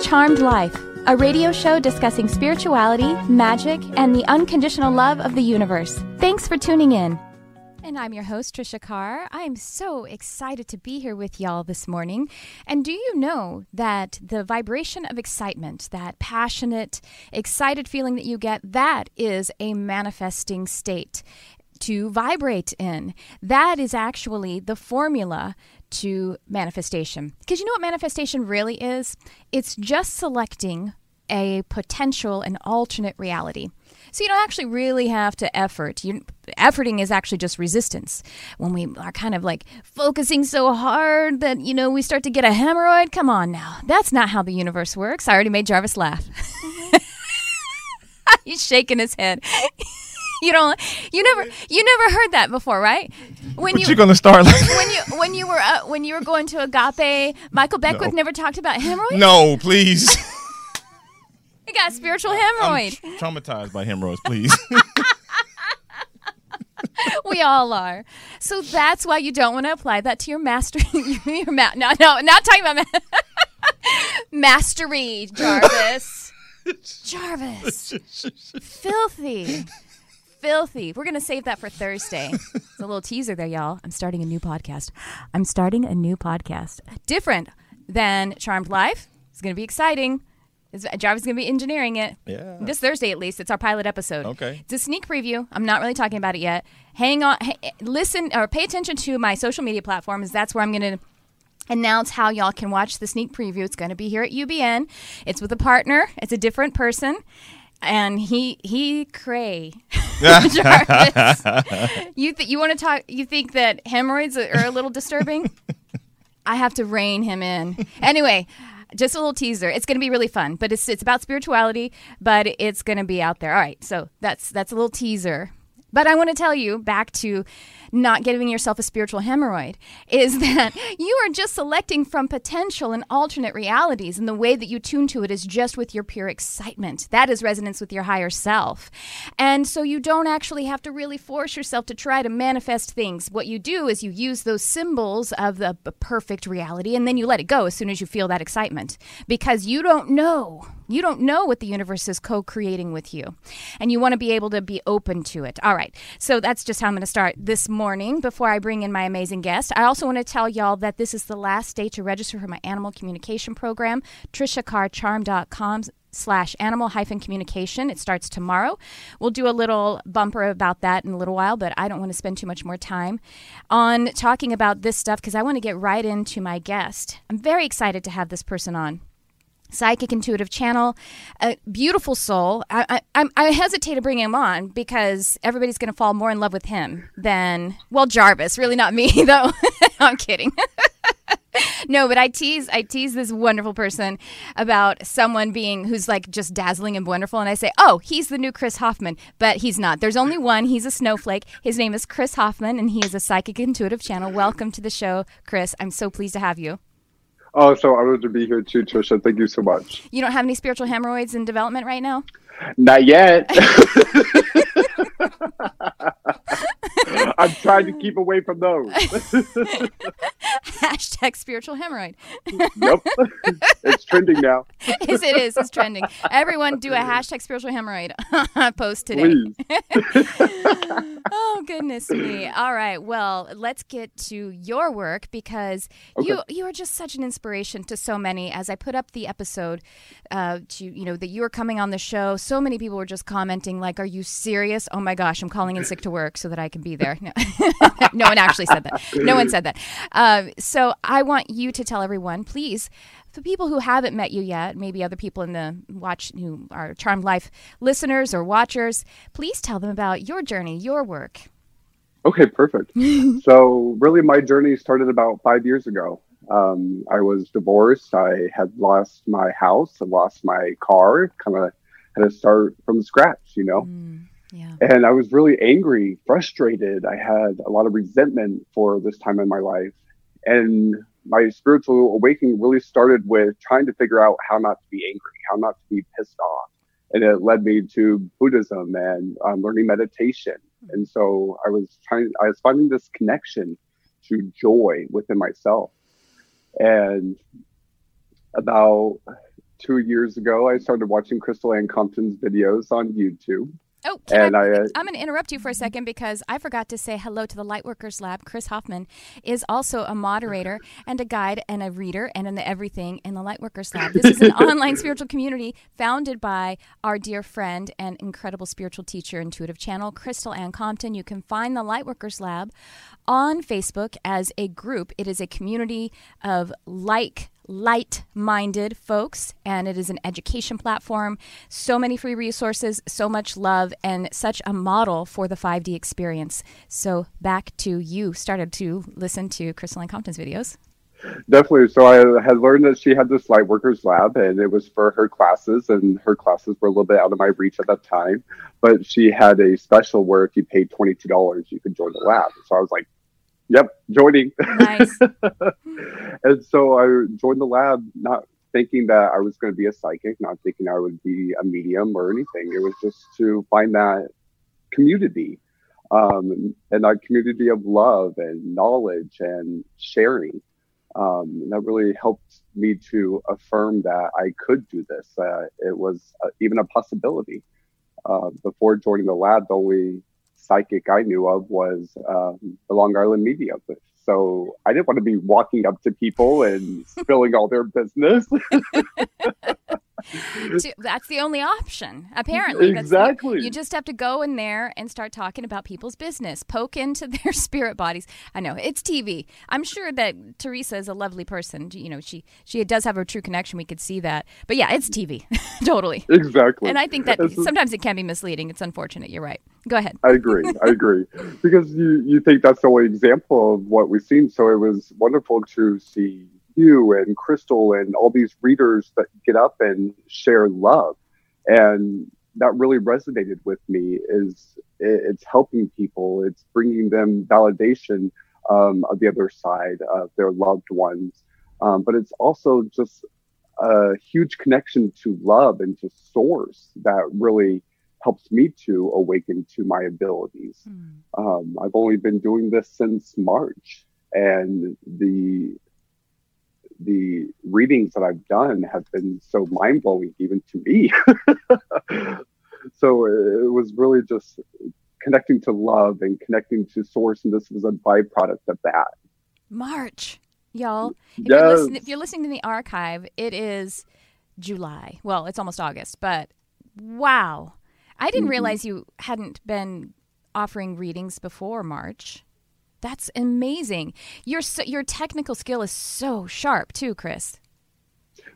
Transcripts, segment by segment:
Charmed Life, a radio show discussing spirituality, magic, and the unconditional love of the universe. Thanks for tuning in. And I'm your host, Trisha Carr. I am so excited to be here with y'all this morning. And do you know that the vibration of excitement, that passionate, excited feeling that you get, that is a manifesting state to vibrate in. That is actually the formula to manifestation. Because you know what manifestation really is? It's just selecting a potential and alternate reality. So you don't actually really have to effort. You, efforting is actually just resistance. When we are kind of like focusing so hard that, you know, we start to get a hemorrhoid, come on now. That's not how the universe works. I already made Jarvis laugh. Mm-hmm. He's shaking his head. you don't you never you never heard that before, right? When but you, are gonna start like when you when you were uh, when you were going to Agape, Michael Beckwith no. never talked about hemorrhoids. No, please. he got spiritual hemorrhoid. I'm traumatized by hemorrhoids, please. we all are. So that's why you don't want to apply that to your master. your ma- no, no, not talking about ma- mastery, Jarvis. Jarvis, filthy filthy. We're going to save that for Thursday. it's a little teaser there, y'all. I'm starting a new podcast. I'm starting a new podcast. Different than Charmed Life. It's going to be exciting. Jarvis is going to be engineering it. Yeah. This Thursday, at least. It's our pilot episode. Okay. It's a sneak preview. I'm not really talking about it yet. Hang on. Eh, listen or pay attention to my social media platforms. That's where I'm going to announce how y'all can watch the sneak preview. It's going to be here at UBN. It's with a partner. It's a different person and he he cray you th- you want to talk you think that hemorrhoids are a little disturbing? I have to rein him in. Anyway just a little teaser. It's going to be really fun but it's it's about spirituality but it's going to be out there. All right so that's that's a little teaser. But I want to tell you back to not giving yourself a spiritual hemorrhoid is that you are just selecting from potential and alternate realities. And the way that you tune to it is just with your pure excitement. That is resonance with your higher self. And so you don't actually have to really force yourself to try to manifest things. What you do is you use those symbols of the perfect reality and then you let it go as soon as you feel that excitement because you don't know you don't know what the universe is co creating with you. And you want to be able to be open to it. All right. So that's just how I'm going to start this morning before I bring in my amazing guest. I also want to tell y'all that this is the last day to register for my animal communication program, trishacarcharm.com slash animal hyphen communication. It starts tomorrow. We'll do a little bumper about that in a little while, but I don't want to spend too much more time on talking about this stuff because I want to get right into my guest. I'm very excited to have this person on psychic intuitive channel a beautiful soul. I, I, I hesitate to bring him on because everybody's going to fall more in love with him than well jarvis really not me though. I'm kidding. No but i tease i tease this wonderful person about someone being who's like just dazzling and wonderful and i say oh he's the new chris hoffman. But he's not. There's only one. He's a snowflake. His name is chris hoffman and he is a psychic intuitive channel. Welcome to the show chris. I'm so pleased to have you Oh, so honored to be here too, Trisha. Thank you so much. You don't have any spiritual hemorrhoids in development right now? Not yet. I'm trying to keep away from those. Hashtag spiritual hemorrhoid. yep. It's trending now. yes, it is. It's trending. Everyone do a hashtag spiritual hemorrhoid post today. oh, goodness me. All right. Well, let's get to your work because okay. you you are just such an inspiration to so many. As I put up the episode uh, to, you know, that you were coming on the show, so many people were just commenting, like, are you serious? Oh my gosh, I'm calling in sick to work so that I can be there. No, no one actually said that. No one said that. Um, so I want you to tell everyone, please, the people who haven't met you yet, maybe other people in the watch who are Charmed Life listeners or watchers, please tell them about your journey, your work. Okay, perfect. so, really, my journey started about five years ago. Um, I was divorced. I had lost my house. I lost my car. Kind of had to start from scratch, you know. Mm. Yeah. And I was really angry, frustrated. I had a lot of resentment for this time in my life. And my spiritual awakening really started with trying to figure out how not to be angry, how not to be pissed off. And it led me to Buddhism and um, learning meditation. Mm-hmm. And so I was trying, I was finding this connection to joy within myself. And about two years ago, I started watching Crystal Ann Compton's videos on YouTube. Oh, And I, I, uh, I'm going to interrupt you for a second because I forgot to say hello to the Lightworkers Lab. Chris Hoffman is also a moderator and a guide and a reader and an everything in the Lightworkers Lab. This is an online spiritual community founded by our dear friend and incredible spiritual teacher, intuitive channel, Crystal Ann Compton. You can find the Lightworkers Lab on Facebook as a group. It is a community of like light minded folks, and it is an education platform. So many free resources, so much love, and such a model for the 5D experience. So, back to you. Started to listen to Crystal Ann Compton's videos. Definitely. So I had learned that she had this Lightworkers Lab, and it was for her classes, and her classes were a little bit out of my reach at that time. But she had a special where if you paid twenty two dollars, you could join the lab. So I was like, "Yep, joining." Nice. and so I joined the lab, not thinking that I was going to be a psychic, not thinking I would be a medium or anything. It was just to find that community, um, and that community of love and knowledge and sharing. Um, and that really helped me to affirm that I could do this. Uh, it was uh, even a possibility. Uh, before joining the lab, the only psychic I knew of was um, the Long Island Medium. So I didn't want to be walking up to people and spilling all their business. That's the only option, apparently. That's the- Exactly. you just have to go in there and start talking about people's business, poke into their spirit bodies. I know it's TV. I'm sure that Theresa is a lovely person. You know, she she does have a true connection. We could see that. But yeah, it's TV, totally. exactly. And I think that sometimes it can be misleading. It's unfortunate. You're right. Go ahead. I agree. I agree. Because you, you think that's the only example of what we've seen. So it was wonderful to see you and Crystal and all these readers that get up and share love. And that really resonated with me is it, it's helping people. It's bringing them validation um, of the other side of their loved ones. Um, but it's also just a huge connection to love and to source that really helps me to awaken to my abilities. Um, I've only been doing this since March, and the the readings that I've done have been so mind blowing, even to me. so it was really just connecting to love and connecting to source, and this was a byproduct of that. March, y'all. If, you're Yes. listen- if you're listening to the archive, it is July. Well, it's almost August, but wow. I didn't Mhm. realize you hadn't been offering readings before March. That's amazing. Your so, your technical skill is so sharp too, Chris.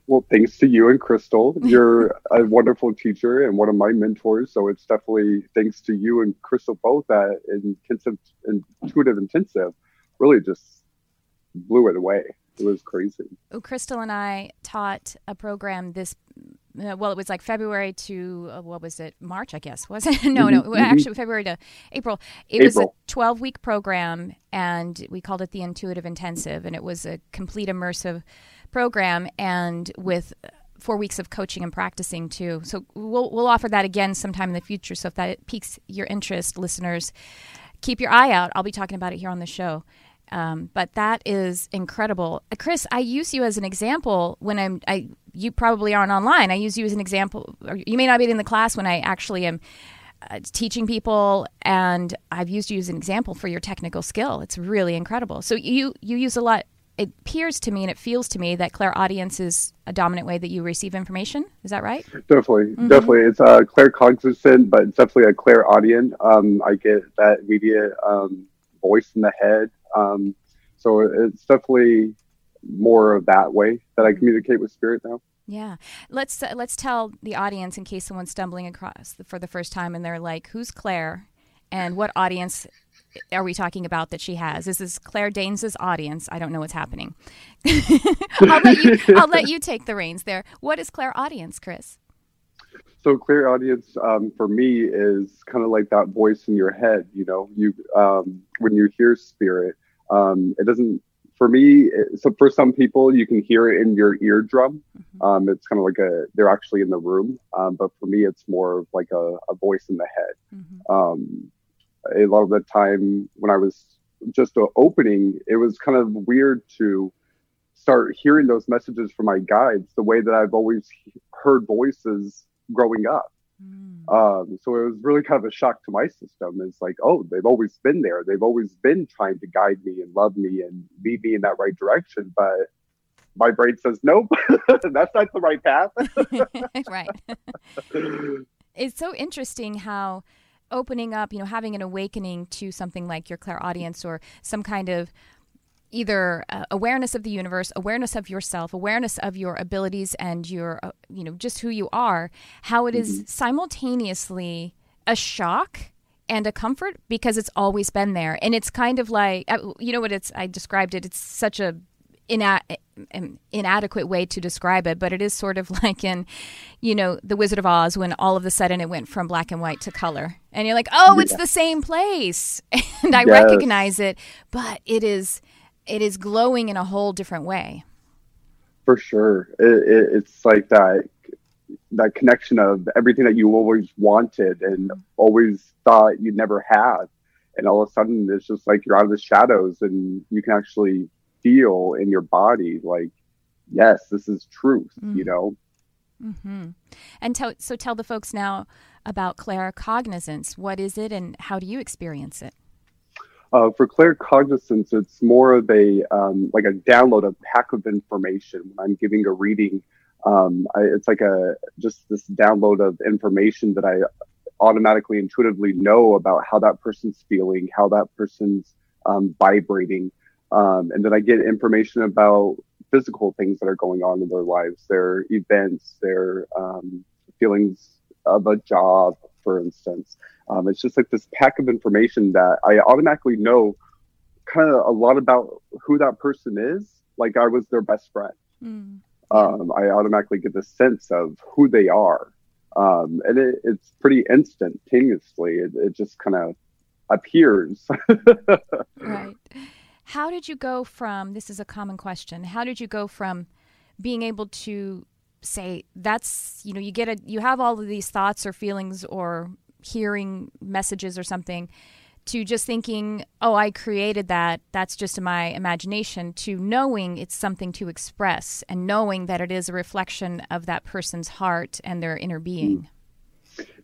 Well, thanks to you and Crystal. You're a wonderful teacher and one of my mentors. So it's definitely thanks to you and Crystal both that intensive, intuitive intensive really just blew it away. It was crazy. Oh, Crystal and I taught a program this. Uh, well, it was like February to uh, what was it? March, I guess. Was it? no, no. Mhm, well, mhm. Actually, February to April. It was a twelve-week program, and we called it the Intuitive Intensive, and it was a complete immersive program, and with four weeks of coaching and practicing too. So we'll we'll offer that again sometime in the future. So if that piques your interest, listeners, keep your eye out. I'll be talking about it here on the show. Um, but that is incredible, Uh, Chris. I use you as an example when I'm. I you probably aren't online. I use you as an example. Or you may not be in the class when I actually am uh, teaching people, and I've used you as an example for your technical skill. It's really incredible. So you you use a lot. It appears to me and it feels to me that clairaudience is a dominant way that you receive information. Is that right? Definitely, Mhm. definitely. It's a claircognizant, but it's definitely a clairaudience. Um, I get that immediate um, voice in the head. Um, so it's definitely more of that way that I communicate with spirit now. Yeah, let's uh, let's tell the audience in case someone's stumbling across the, for the first time and they're like, "Who's Claire?" and what audience are we talking about that she has? This is Claire Danes' audience. I don't know what's happening. I'll let you. I'll let you take the reins there. What is Claire audience, Chris? So clairaudience um, for me is kind of like that voice in your head. You know, you um, when you hear spirit, um, it doesn't. For me, it, so for some people, you can hear it in your eardrum. Mhm. Um, it's kind of like a they're actually in the room. Um, but for me, it's more of like a, a voice in the head. Mhm. Um, a lot of the time when I was just uh, opening, it was kind of weird to start hearing those messages from my guides the way that I've always heard voices growing up. Mm. Um, so it was really kind of a shock to my system. It's like, oh, they've always been there. They've always been trying to guide me and love me and lead me in that right direction. But my brain says, nope, that's not the right path. right. it's so interesting how opening up, you know, having an awakening to something like your clairaudience or some kind of either uh, awareness of the universe, awareness of yourself, awareness of your abilities and your, uh, you know, just who you are, how it is mm-hmm. simultaneously a shock and a comfort because it's always been there. And it's kind of like, uh, you know what it's, I described it, it's such a, ina- inadequate way to describe it, but it is sort of like in, you know, The Wizard of Oz when all of a sudden it went from black and white to color. And you're like, oh, it's the same place. And I yes. recognize it, but it is it is glowing in a whole different way. For sure, it, it, it's like that that connection of everything that you always wanted and always thought you never had, and all of a sudden it's just like you're out of the shadows and you can actually feel in your body like, yes, this is truth. Mm. You know. Mm-hmm. And so tell the folks now about claircognizance. What is it, and how do you experience it? Uh, for claircognizance, it's more of a um, like a download, a pack of information. When I'm giving a reading, um, I, it's like a just this download of information that I automatically, intuitively know about how that person's feeling, how that person's um, vibrating, um, and then I get information about physical things that are going on in their lives, their events, their um, feelings of a job, for instance. Um, it's just like this pack of information that I automatically know kind of a lot about who that person is, like I was their best friend. Mm. Um, I automatically get the sense of who they are. Um, and it, it's pretty instantaneously. It, it just kind of appears. right. How did you go from, this is a common question, how did you go from being able to say that's you know you get a you have all of these thoughts or feelings or hearing messages or something to just thinking, oh, I created that, that's just my imagination, to knowing it's something to express and knowing that it is a reflection of that person's heart and their inner being.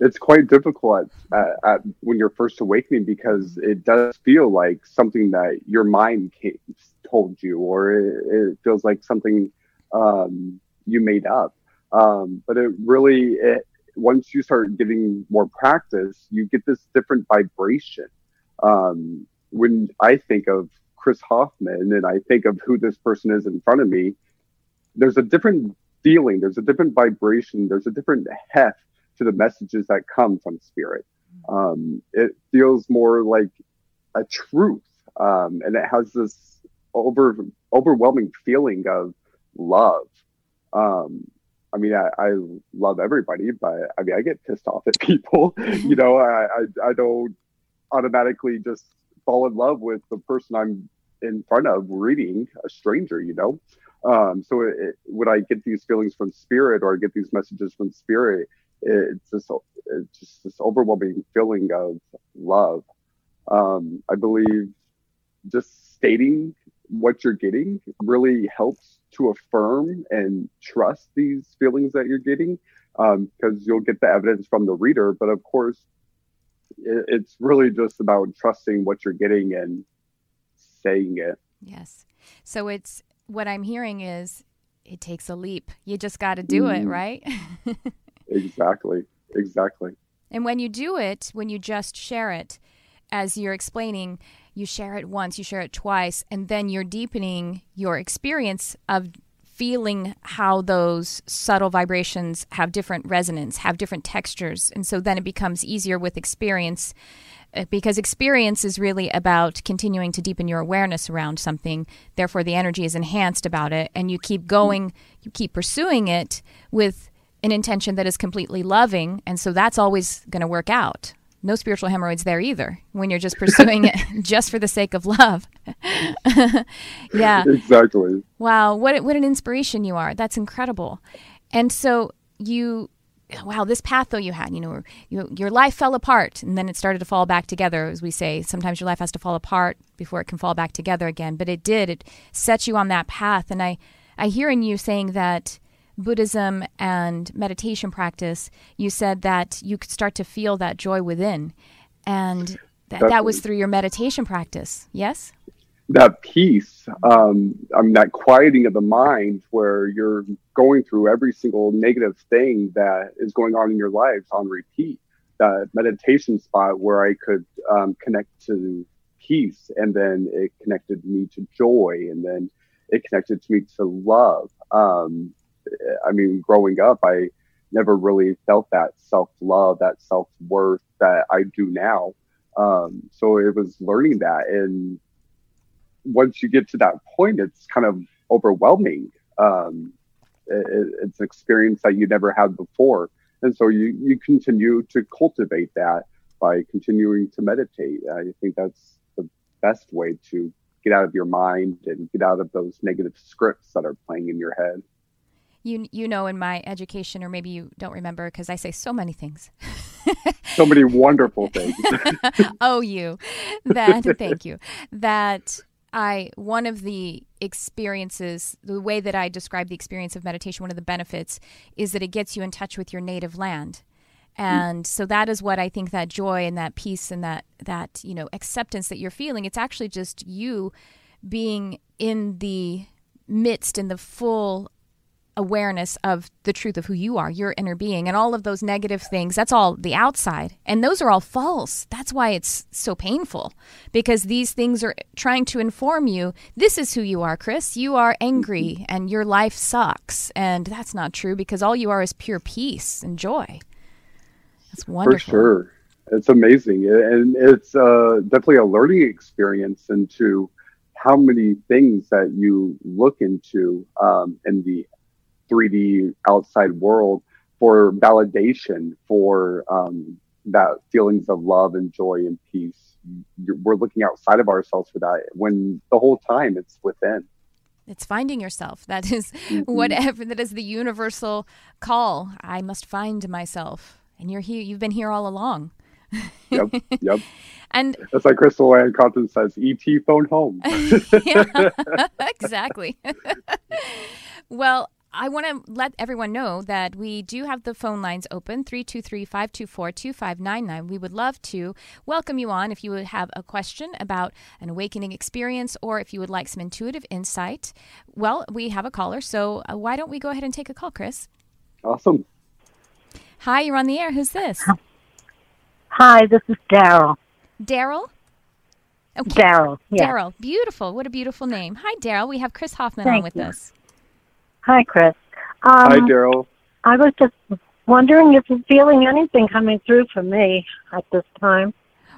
It's quite difficult at, at, at when you're first awakening because it does feel like something that your mind told you, or it, it feels like something um, you made up. Um, but it really, it, once you start getting more practice, you get this different vibration. Um, when I think of Chris Hoffman and I think of who this person is in front of me, there's a different feeling, there's a different vibration, there's a different heft to the messages that come from spirit. Um, it feels more like a truth, um, and it has this over overwhelming feeling of love. Um, I mean, I, I, love everybody, but I mean, I get pissed off at people. you know, I, I, I don't automatically just fall in love with the person I'm in front of reading, a stranger, you know? Um, so it, when I get these feelings from spirit or I get these messages from spirit, it's just, it's just this overwhelming feeling of love. Um, I believe just stating what you're getting really helps to affirm and trust these feelings that you're getting because um, you'll get the evidence from the reader. But of course, it, it's really just about trusting what you're getting and saying it. Yes. So it's what I'm hearing is it takes a leap. You just got to do mm. it, right? exactly. Exactly. And when you do it, when you just share it, as you're explaining, you share it once, you share it twice, and then you're deepening your experience of feeling how those subtle vibrations have different resonance, have different textures. And so then it becomes easier with experience uh, because experience is really about continuing to deepen your awareness around something. Therefore, the energy is enhanced about it, and you keep going, you keep pursuing it with an intention that is completely loving. And so that's always going to work out no spiritual hemorrhoids there either when you're just pursuing it just for the sake of love. yeah. Exactly. Wow, what what an inspiration you are. That's incredible. And so you wow, this path though you had, you know, you, your life fell apart and then it started to fall back together, as we say. Sometimes your life has to fall apart before it can fall back together again. But it did. It set you on that path. And I, I hear in you saying that Buddhism and meditation practice, you said that you could start to feel that joy within. And th- that was through your meditation practice. Yes? that peace, um, I mean, that quieting of the mind where you're going through every single negative thing that is going on in your lives on repeat. That meditation spot where I could um, connect to peace, and then it connected me to joy, and then it connected to me to love. Um, I mean, growing up, I never really felt that self love, that self worth that I do now. Um, so it was learning that and once you get to that point, it's kind of overwhelming. Um, it, it's an experience that you never had before. And so you, you continue to cultivate that by continuing to meditate. I think that's the best way to get out of your mind and get out of those negative scripts that are playing in your head. You, you know, in my education, or maybe you don't remember because I say so many things. so many wonderful things. oh, you. That, thank you. That I one of the experiences, the way that I describe the experience of meditation, one of the benefits is that it gets you in touch with your native land. Mm. And so that is what I think that joy and that peace and that that, you know, acceptance that you're feeling, it's actually just you being in the midst in the full awareness of the truth of who you are, your inner being, and all of those negative things. That's all the outside. And those are all false. That's why it's so painful because these things are trying to inform you this is who you are, Chris. You are angry and your life sucks. And that's not true because all you are is pure peace and joy. That's wonderful. For sure. It's amazing. And it's uh, definitely a learning experience into how many things that you look into um, in the 3D outside world for validation for um, that feelings of love and joy and peace. We're looking outside of ourselves for that when the whole time it's within. It's finding yourself. That is mm-hmm. whatever that is the universal call. I must find myself. And you're here you've been here all along. yep. Yep. And that's like Crystal Ann Compton says, ET phone home. yeah, exactly. well, I want to let everyone know that we do have the phone lines open 323 524 2599. We would love to welcome you on if you would have a question about an awakening experience or if you would like some intuitive insight. Well, we have a caller, so uh, why don't we go ahead and take a call, Chris? Awesome. Hi, you're on the air. Who's this? Hi, this is Daryl. Daryl? Okay. Daryl. Yeah. Daryl. Beautiful. What a beautiful name. Hi, Daryl. We have Chris Hoffman Thank on with you. us. Hi, Chris. Um, Hi, Daryl. I was just wondering if you're feeling anything coming through for me at this time.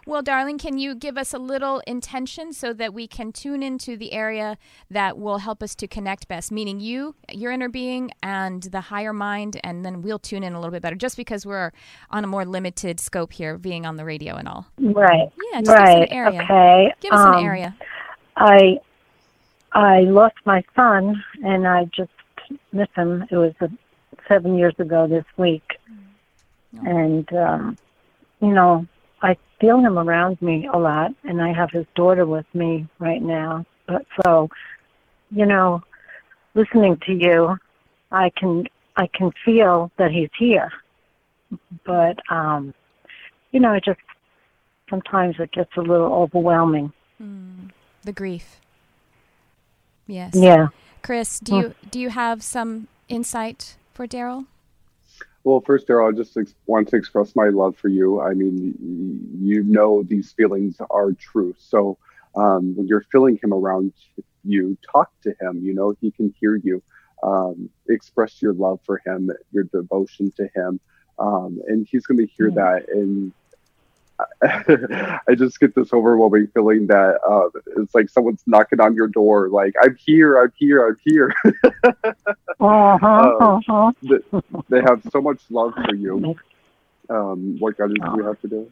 Well, darling, can you give us a little intention so that we can tune into the area that will help us to connect best? Meaning you, your inner being, and the higher mind, and then we'll tune in a little bit better just because we're on a more limited scope here, being on the radio and all. Right. Yeah, just right. give us an area. Okay. Give us um, an area. I I lost my son, and I just miss him. It was uh, seven years ago this week, Mm. and um, you know I feel him around me a lot, and I have his daughter with me right now. But so, you know, listening to you, I can I can feel that he's here, but um, you know, it just sometimes it gets a little overwhelming. Mm. The grief. Yes. Yeah. Chris, do you do you have some insight for Daryl? Well, first, Daryl, I just ex- want to express my love for you. I mean, you know these feelings are true. So um, when you're feeling him around you, talk to him. You know, he can hear you. Um, express your love for him, your devotion to him, um, and he's going to hear Yeah. that. And I just get this overwhelming feeling that uh, it's like someone's knocking on your door, like "I'm here, I'm here, I'm here." Uh huh. Uh, Uh huh. Th- they have so much love for you. Um, what God do you have to do?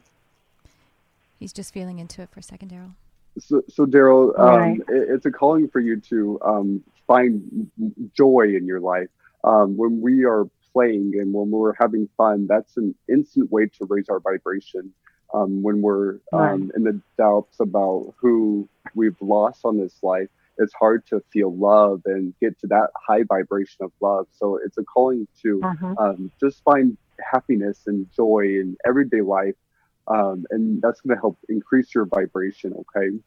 He's just feeling into it for a second, Daryl. So, so Daryl, um, Right. it, it's a calling for you to um, find joy in your life. Um, when we are playing and when we're having fun, that's an instant way to raise our vibration. Um, when we're um, in the doubts about who we've lost on this life, it's hard to feel love and get to that high vibration of love. So it's a calling to Mhm. um, just find happiness and joy in everyday life. Um, and that's going to help increase your vibration. Okay.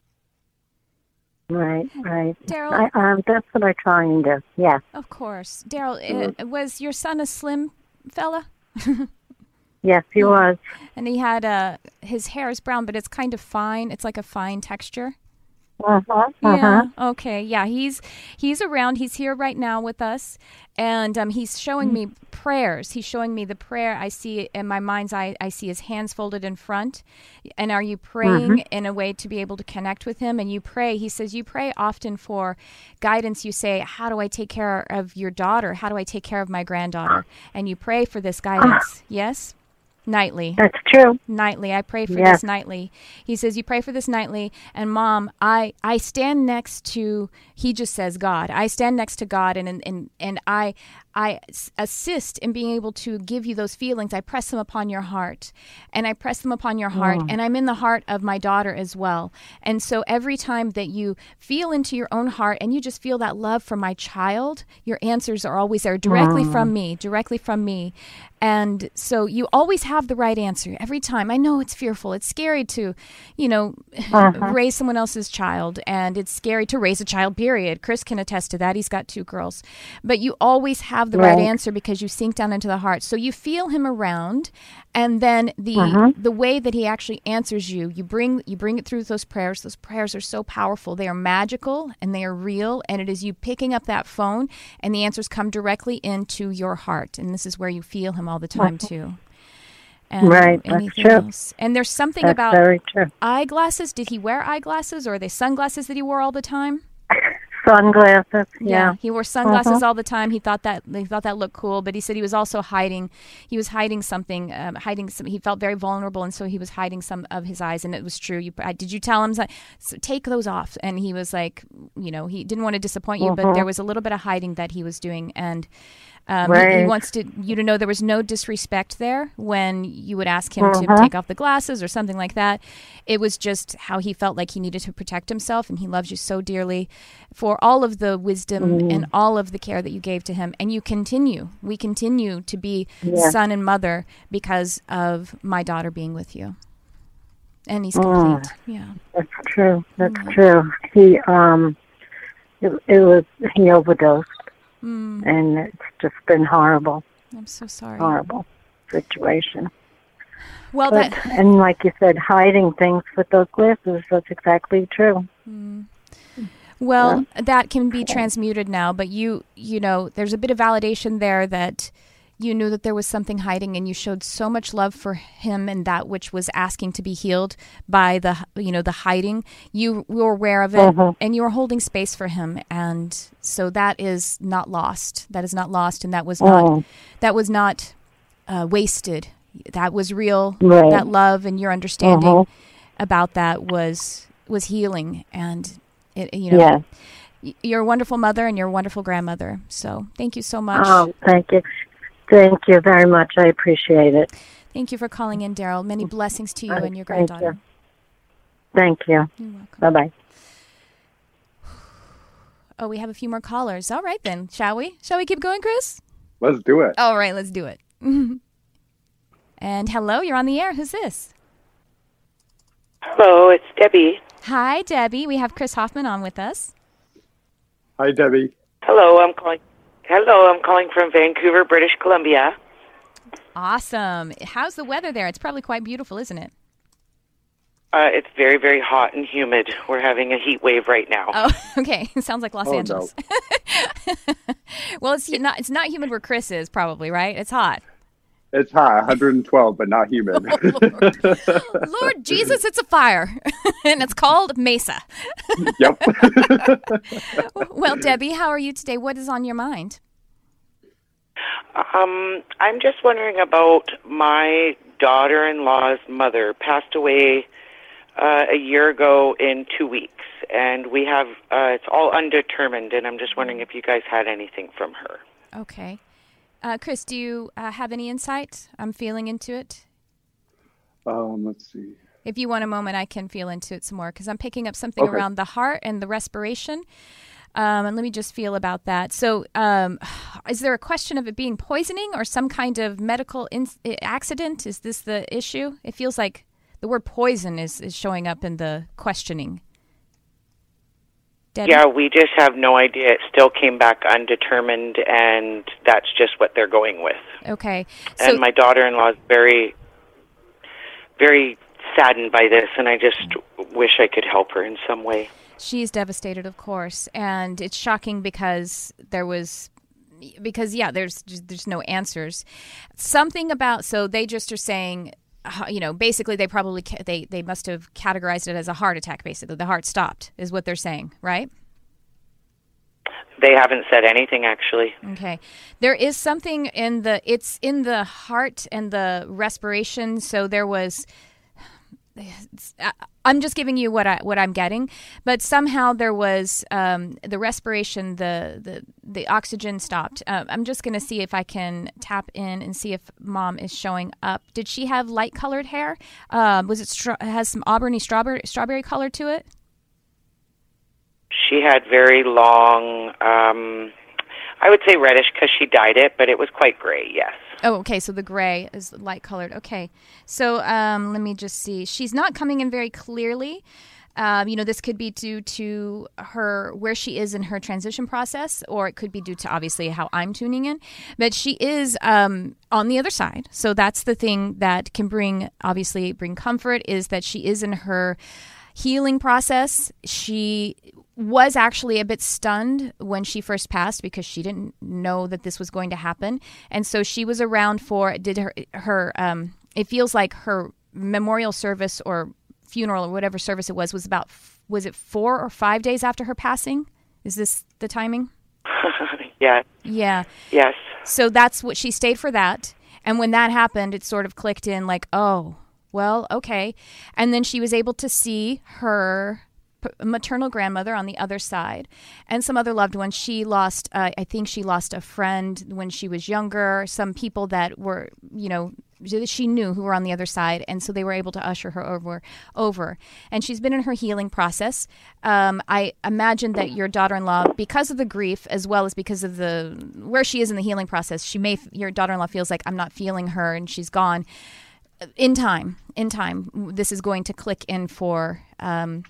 Right, right. Daryl, um, that's what I try and do. Yeah. of course. Daryl, uh, was your son a slim fella? Yes, he was. And he had uh, his hair is brown, but it's kind of fine. It's like a fine texture. Uh-huh. Yeah. Okay. Yeah. He's he's around. He's here right now with us, and um, he's showing me prayers. He's showing me the prayer. I see in my mind's eye. I see his hands folded in front. And are you praying in a way to be able to connect with him? And you pray. He says you pray often for guidance. You say, "How do I take care of your daughter? How do I take care of my granddaughter?" And you pray for this guidance. Yes. Nightly That's true. nightly. I pray for Yes. this nightly. He says, You pray for this nightly. And mom, I, I stand next to, he just says God. I stand next to God and, and, and, and I, I assist in being able to give you those feelings. I press them upon your heart and I press them upon your heart. And I'm in the heart of my daughter as well. And so every time that you feel into your own heart and you just feel that love for my child, your answers are always there directly from me, directly from me. And so you always have the right answer every time. I know it's fearful. It's scary to, you know, uh-huh. raise someone else's child and it's scary to raise a child, period. Chris can attest to that. He's got two girls. But you always have the right Right. answer because you sink down into the heart. So you feel him around and then the mm-hmm. the way that he actually answers you, you bring you bring it through those prayers. Those prayers are so powerful. They are magical and they are real and it is you picking up that phone and the answers come directly into your heart. And this is where you feel him all the time too. And Right, that's anything true. else. And there's something That's about eyeglasses. Did he wear eyeglasses or are they sunglasses that he wore all the time? Sunglasses. Yeah. he wore sunglasses Uh-huh. all the time. He thought that he thought that looked cool, but he said he was also hiding. He was hiding something, um, hiding some. He felt very vulnerable, and so he was hiding some of his eyes. And it was true. You I, did you tell him so, so take those off? And he was like, you know, he didn't want to disappoint you, but Uh-huh. there was a little bit of hiding that he was doing, and. Um, he- he, wants to you to know there was no disrespect there when you would ask him to Uh-huh. take off the glasses or something like that. It was just how he felt like he needed to protect himself, and he loves you so dearly for all of the wisdom Mm-hmm. and all of the care that you gave to him. And you continue, we continue to be Yeah. son and mother because of my daughter being with you. And he's Mm. complete. Yeah. That's true. That's true. He um, it, it was he overdosed, Mm, and it's just been horrible, I'm so sorry. horrible situation. Well, But that and like you said, hiding things with those glasses. That's exactly true. Well, that can be transmuted now, but you you know, there's a bit of validation there that you knew that there was something hiding and you showed so much love for him and that which was asking to be healed by the you know the hiding you were aware of it Mhm. and you were holding space for him and so that is not lost that is not lost and that was not Oh. that was not uh, wasted that was real Right. that love and your understanding Mhm. about that was was healing and it, you know Yeah. you're a wonderful mother and you're a wonderful grandmother. So thank you so much. Oh, thank you. Thank you very much. I appreciate it. Thank you for calling in, Daryl. Many blessings to you and your granddaughter. Thank you. You're welcome. Bye bye. Oh, we have a few more callers. All right then, shall we? Shall we keep going, Chris? Let's do it. All right, let's do it. and hello, you're on the air. Who's this? Hello, it's Debbie. Hi, Debbie. We have Chris Hoffman on with us. Hi, Debbie. Hello, I'm calling. Hello, I'm calling from Vancouver, British Columbia. Awesome. How's the weather there? It's probably quite beautiful, isn't it? Uh, it's very, very hot and humid. We're having a heat wave right now. Oh, okay. Sounds like Los Oh, no. Angeles. well, it's not. It's not humid where Chris is, probably, right? It's hot. It's high, 112, but not humid. Lord Jesus, it's a fire, and it's called Mesa. yep. Well, Debbie, how are you today? What is on your mind? Um, I'm just wondering about my daughter-in-law's mother. Passed away uh, a year ago in two weeks, and we have uh, it's all undetermined. And I'm just wondering if you guys had anything from her. Okay. Uh, Chris, do you uh, have any insight? I'm feeling into it. Um, let's see. If you want a moment, I can feel into it some more because I'm picking up something Okay. around the heart and the respiration. Um, and let me just feel about that. So, um, is there a question of it being poisoning or some kind of medical in- accident? Is this the issue? It feels like the word poison is, is showing up in the questioning. Debbie? Yeah, we just have no idea. It still came back undetermined, and that's just what they're going with. Okay. So, and my daughter-in-law is very, very saddened by this, and I just wish I could help her in some way. She's devastated, of course, and it's shocking because there was because yeah, there's there's no answers. Something about so they just are saying, you know, basically they probably ca- they they must have categorized it as a heart attack. Basically, the heart stopped is what they're saying, right? They haven't said anything actually. Okay. There is something in the it's in the heart and the respiration. So there was I'm just giving you what I what I'm getting, but somehow there was um, the respiration, the the the oxygen stopped. Uh, I'm just going to see if I can tap in and see if mom is showing up. Did she have light colored hair? Um, was it stra- has some auburny strawberry strawberry color to it? She had very long, um, I would say reddish because she dyed it, but it was quite gray. Yes. Oh, okay. So the gray is light colored. Okay. So um, let me just see. She's not coming in very clearly. Um, you know, this could be due to her where she is in her transition process, or it could be due to obviously how I'm tuning in. But she is um, on the other side, so that's the thing that can bring obviously bring comfort is that she is in her healing process. She was actually a bit stunned when she first passed because she didn't know that this was going to happen, and so she was around for did her her. Um, it feels like her memorial service or funeral or whatever service it was was about was it four or five days after her passing? Is this the timing? yeah. Yeah. Yes. So that's what she stayed for that. And when that happened, it sort of clicked in like, oh, well, okay. And then she was able to see her maternal grandmother on the other side and some other loved ones. She lost, uh, I think she lost a friend when she was younger, some people that were, you know, she knew who were on the other side, and so they were able to usher her over. Over, and she's been in her healing process. Um, I imagine that your daughter-in-law, because of the grief as well as because of the where she is in the healing process, she may your daughter-in-law feels like I'm not feeling her, and she's gone. In time, in time, this is going to click in for um,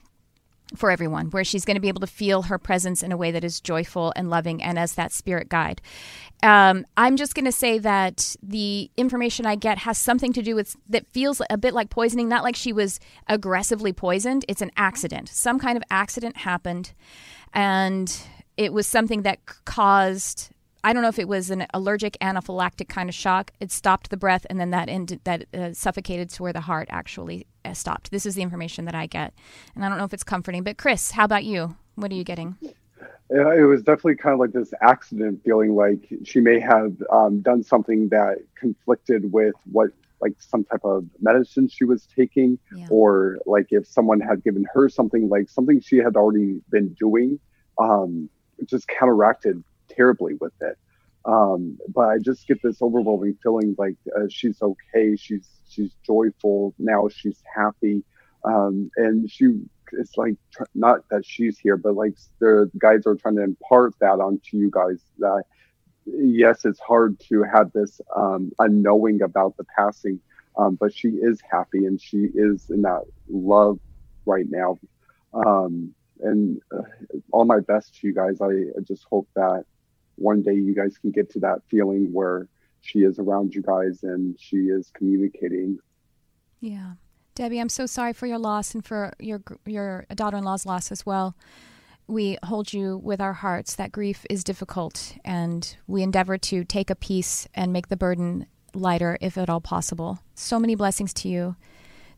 for everyone, where she's going to be able to feel her presence in a way that is joyful and loving and as that spirit guide. Um, I'm just going to say that the information I get has something to do with that feels a bit like poisoning, not like she was aggressively poisoned. It's an accident. Some kind of accident happened, and it was something that caused. I don't know if it was an allergic anaphylactic kind of shock. It stopped the breath, and then that ended, that uh, suffocated to where the heart actually uh, stopped. This is the information that I get, and I don't know if it's comforting. But Chris, how about you? What are you getting? Yeah, it was definitely kind of like this accident feeling like she may have um, done something that conflicted with what like some type of medicine she was taking Yeah. or like if someone had given her something like something she had already been doing um, just counteracted terribly with it um, but i just get this overwhelming feeling like uh, she's okay she's she's joyful now she's happy um, and she it's like tr- not that she's here, but like the guys are trying to impart that onto you guys that yes, it's hard to have this um, unknowing about the passing, um, but she is happy and she is in that love right now. Um, and uh, all my best to you guys. I, I just hope that one day you guys can get to that feeling where she is around you guys and she is communicating Yeah. Debbie, I'm so sorry for your loss and for your your daughter-in-law's loss as well. We hold you with our hearts. That grief is difficult, and we endeavor to take a piece and make the burden lighter, if at all possible. So many blessings to you.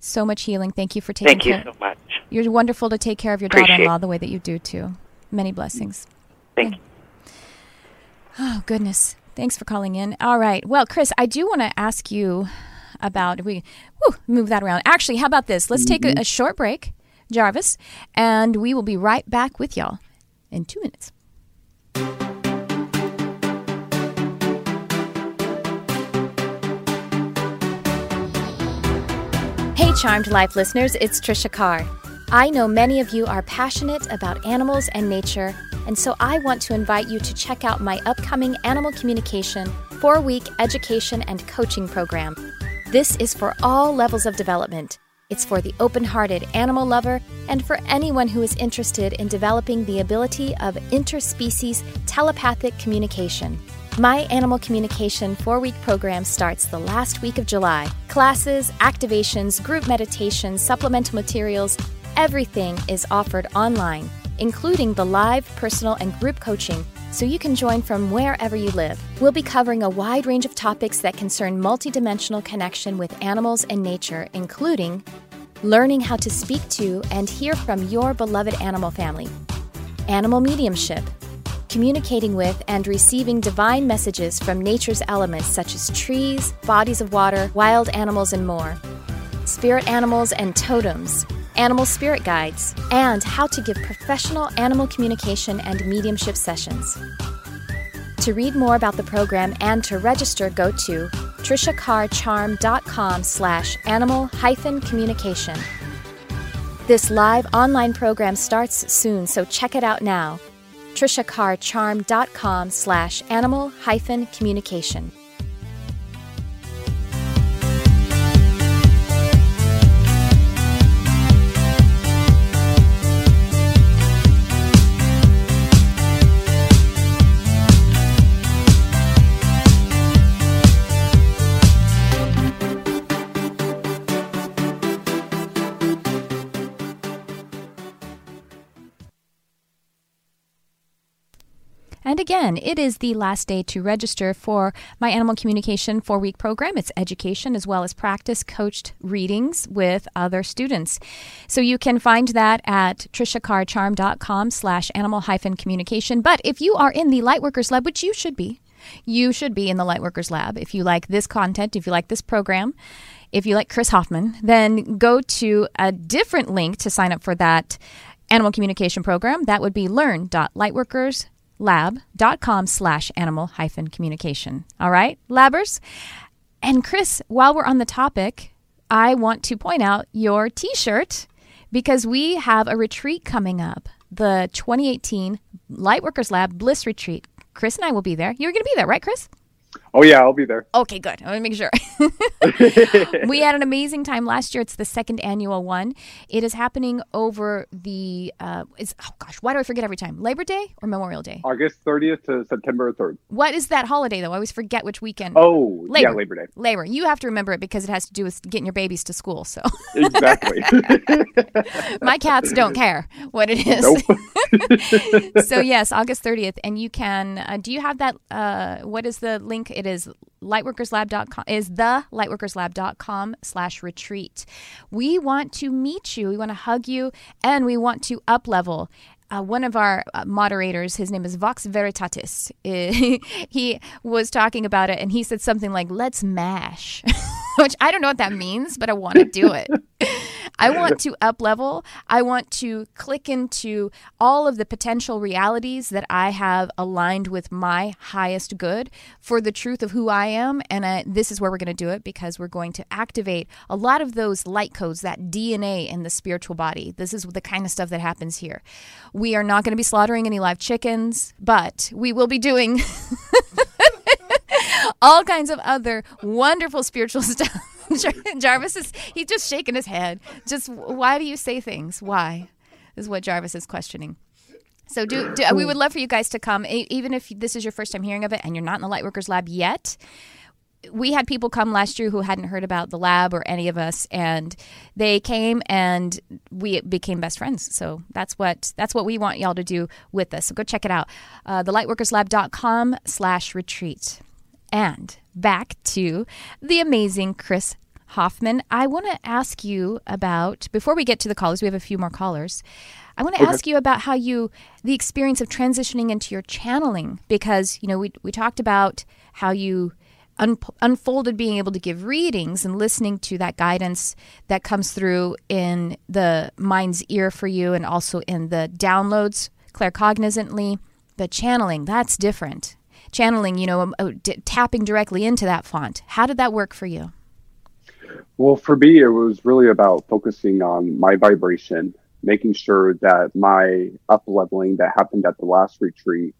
So much healing. Thank you for taking Thank you care. so much. You're wonderful to take care of your Appreciate daughter-in-law the way that you do too. Many blessings. Thank you. Oh, goodness. Thanks for calling in. All right. Well, Chris, I do want to ask you about we whew, move that around. Actually, how about this? Let's take a, mm-hmm. a short break, Jarvis, and we will be right back with y'all in 2 minutes. Hey Charmed Life listeners, it's Trisha Carr. I know many of you are passionate about animals and nature and so I want to invite you to check out my upcoming Animal Communication four week education and coaching program. This is for all levels of development. It's for the open hearted animal lover and for anyone who is interested in developing the ability of interspecies telepathic communication. My Animal Communication four week program starts the last week of July. Classes, activations, group meditations, supplemental materials, everything is offered online, including the live, personal, and group coaching, so you can join from wherever you live. We'll be covering a wide range of topics that concern multidimensional connection with animals and nature, including learning how to speak to and hear from your beloved animal family, animal mediumship, communicating with and receiving divine messages from nature's elements such as trees, bodies of water, wild animals, and more, spirit animals and totems, animal spirit guides, and how to give professional animal communication and mediumship sessions. To read more about the program and to register, go to trishacarrcharm.com slash animal hyphen communication. This live online program starts soon, so check it out now trishacarrcharm.com slash animal hyphen communication. And again, it is the last day to register for my animal communication four week program. It's education as well as practice coached readings with other students. So you can find that at trishacarrcharm.com slash animal hyphen communication. But if you are in the Lightworkers Lab, which you should be, you should be in the Lightworkers Lab. If you like this content, if you like this program, if you like Chris Hoffman, then go to a different link to sign up for that animal communication program. That would be learn.lightworkers.com lab.com slash animal hyphen communication. All right, labbers? And Chris, while we're on the topic, I want to point out your t shirt because we have a retreat coming up the 2018 Lightworkers Lab Bliss Retreat. Chris and I will be there. You're going to be there, right, Chris? Oh yeah, I'll be there. Okay, good. I want to make sure. we had an amazing time last year. It's the second annual one. It is happening over the. Uh, is oh gosh, why do I forget every time? Labor Day or Memorial Day? August 30th to September 3rd. What is that holiday though? I always forget which weekend. Oh, Labor. yeah, Labor Day. Labor. You have to remember it because it has to do with getting your babies to school. So Exactly. my cats don't care what it is. Nope. so yes, August 30th, and you can. Uh, do you have that? Uh, what is the link? It is lightworkerslab.com is the lightworkerslab.com slash retreat. We want to meet you. We want to hug you and we want to up level uh, one of our uh, moderators, his name is Vox Veritatis, he was talking about it and he said something like, let's mash, which I don't know what that means, but I want to do it. I want to up level. I want to click into all of the potential realities that I have aligned with my highest good for the truth of who I am. And I, this is where we're going to do it because we're going to activate a lot of those light codes, that DNA in the spiritual body. This is the kind of stuff that happens here. We are not going to be slaughtering any live chickens, but we will be doing all kinds of other wonderful spiritual stuff. Jarvis is he's just shaking his head. Just why do you say things? Why? Is what Jarvis is questioning. So do, do we would love for you guys to come, even if this is your first time hearing of it and you're not in the Lightworkers Lab yet. We had people come last year who hadn't heard about the lab or any of us, and they came and we became best friends. So that's what that's what we want y'all to do with us. So go check it out, uh, thelightworkerslab.com slash retreat. And back to the amazing Chris Hoffman. I want to ask you about, before we get to the callers, we have a few more callers. I want to Okay. ask you about how you, the experience of transitioning into your channeling, because, you know, we, we talked about how you un- unfolded being able to give readings and listening to that guidance that comes through in the mind's ear for you and also in the downloads claircognizantly. The channeling, that's different. Channeling, you know, um, uh, tapping directly into that font. How did that work for you? Well, for me, it was really about focusing on my vibration, making sure that my up leveling that happened at the last retreat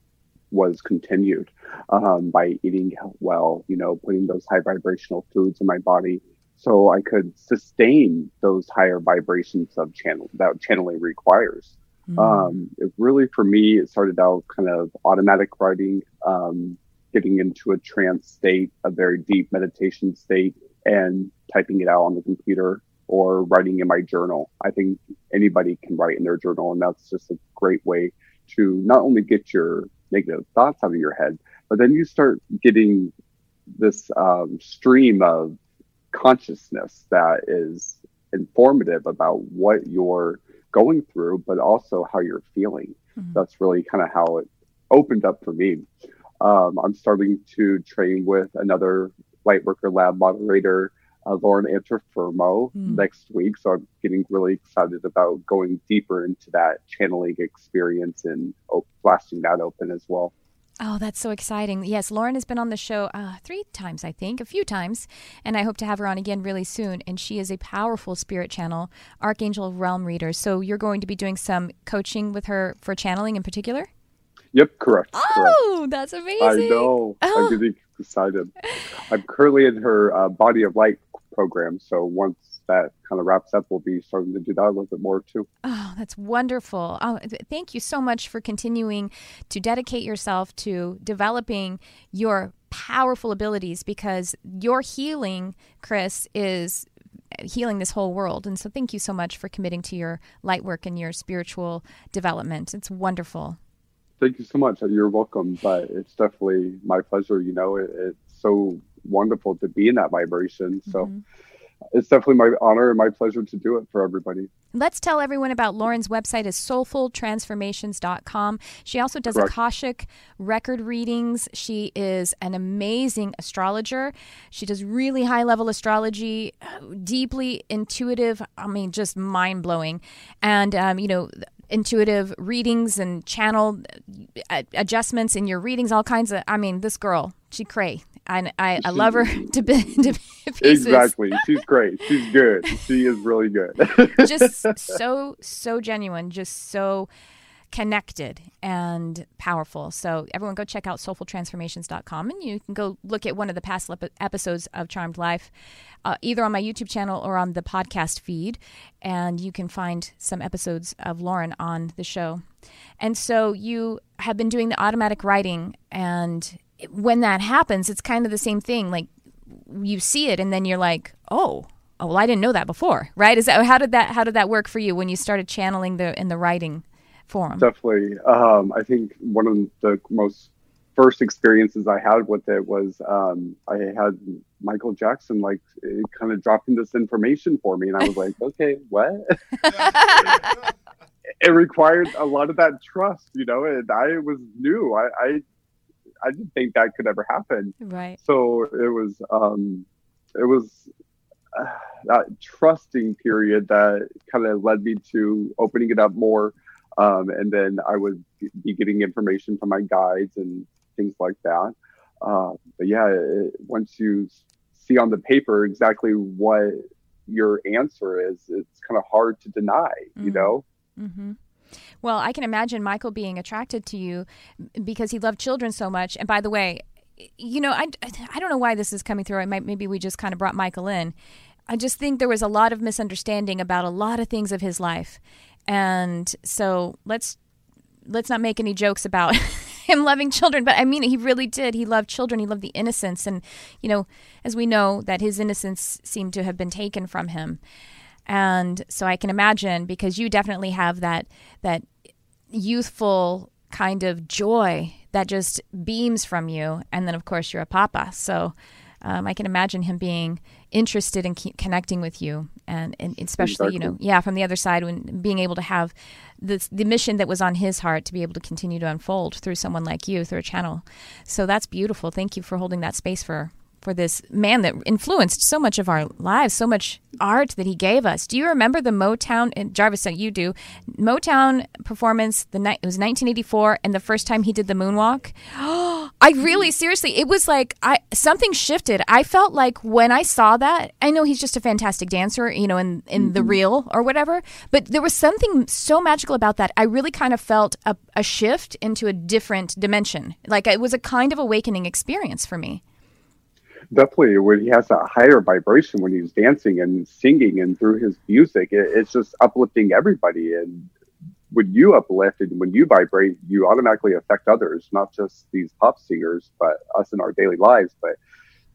was continued um, by eating well, you know, putting those high vibrational foods in my body so I could sustain those higher vibrations of channel that channeling requires. Mm. Um, it really, for me, it started out kind of automatic writing, um, getting into a trance state, a very deep meditation state, and typing it out on the computer or writing in my journal. I think anybody can write in their journal, and that's just a great way to not only get your negative thoughts out of your head, but then you start getting this um, stream of consciousness that is informative about what you're going through, but also how you're feeling. Mm-hmm. That's really kind of how it opened up for me. Um, I'm starting to train with another Lightworker Lab moderator, uh, Lauren Anterfermo, mm. next week. So I'm getting really excited about going deeper into that channeling experience and op- blasting that open as well. Oh, that's so exciting. Yes, Lauren has been on the show uh, three times, I think, a few times, and I hope to have her on again really soon. And she is a powerful spirit channel, Archangel Realm reader. So you're going to be doing some coaching with her for channeling in particular? Yep, correct. Oh, correct. that's amazing. I know. Oh. I'm getting excited. I'm currently in her uh, Body of Light program. So once that kind of wraps up, we'll be starting to do that a little bit more too. Oh, that's wonderful. Oh, thank you so much for continuing to dedicate yourself to developing your powerful abilities because your healing, Chris, is healing this whole world. And so thank you so much for committing to your light work and your spiritual development. It's wonderful. Thank you so much. You're welcome. But it's definitely my pleasure. You know, it, it's so wonderful to be in that vibration. So mm-hmm it's definitely my honor and my pleasure to do it for everybody. Let's tell everyone about Lauren's website is soulfultransformations.com. She also does Correct. Akashic record readings. She is an amazing astrologer. She does really high level astrology, deeply intuitive, I mean, just mind blowing. And, um, you know, intuitive readings and channel uh, adjustments in your readings, all kinds of, I mean, this girl, she cray. I, I, I love her to, be, to pieces. Exactly. She's great. She's good. She is really good. just so, so genuine, just so connected and powerful. So everyone go check out soulfultransformations.com and you can go look at one of the past episodes of Charmed Life uh, either on my YouTube channel or on the podcast feed and you can find some episodes of Lauren on the show. And so you have been doing the automatic writing and when that happens, it's kind of the same thing. Like you see it, and then you're like, oh, oh, well, I didn't know that before, right? Is that how did that how did that work for you when you started channeling the in the writing form? Definitely. Um, I think one of the most first experiences I had with it was um, I had Michael Jackson like kind of dropping this information for me, and I was like, okay, what? it required a lot of that trust, you know, and I was new. I, I I didn't think that could ever happen. Right. So it was um, it was uh, that trusting period that kind of led me to opening it up more, um, and then I would be getting information from my guides and things like that. Uh, but yeah, it, once you see on the paper exactly what your answer is, it's kind of hard to deny. Mm-hmm. You know. Mm-hmm. Well, I can imagine Michael being attracted to you because he loved children so much. And by the way, you know, I, I don't know why this is coming through. I might, maybe we just kind of brought Michael in. I just think there was a lot of misunderstanding about a lot of things of his life. And so let's let's not make any jokes about him loving children, but I mean he really did. He loved children. He loved the innocence and you know, as we know that his innocence seemed to have been taken from him. And so I can imagine because you definitely have that that youthful kind of joy that just beams from you. And then, of course, you're a papa. So um, I can imagine him being interested in connecting with you. And, and especially, you know, yeah, from the other side, when being able to have the, the mission that was on his heart to be able to continue to unfold through someone like you, through a channel. So that's beautiful. Thank you for holding that space for for this man that influenced so much of our lives, so much art that he gave us. Do you remember the Motown? And Jarvis, you do Motown performance. The night it was 1984, and the first time he did the moonwalk. I really, seriously, it was like I something shifted. I felt like when I saw that, I know he's just a fantastic dancer, you know, in in the mm-hmm. real or whatever, but there was something so magical about that. I really kind of felt a, a shift into a different dimension. Like it was a kind of awakening experience for me. Definitely, when he has a higher vibration when he's dancing and singing and through his music, it, it's just uplifting everybody. And when you uplift and when you vibrate, you automatically affect others, not just these pop singers, but us in our daily lives. But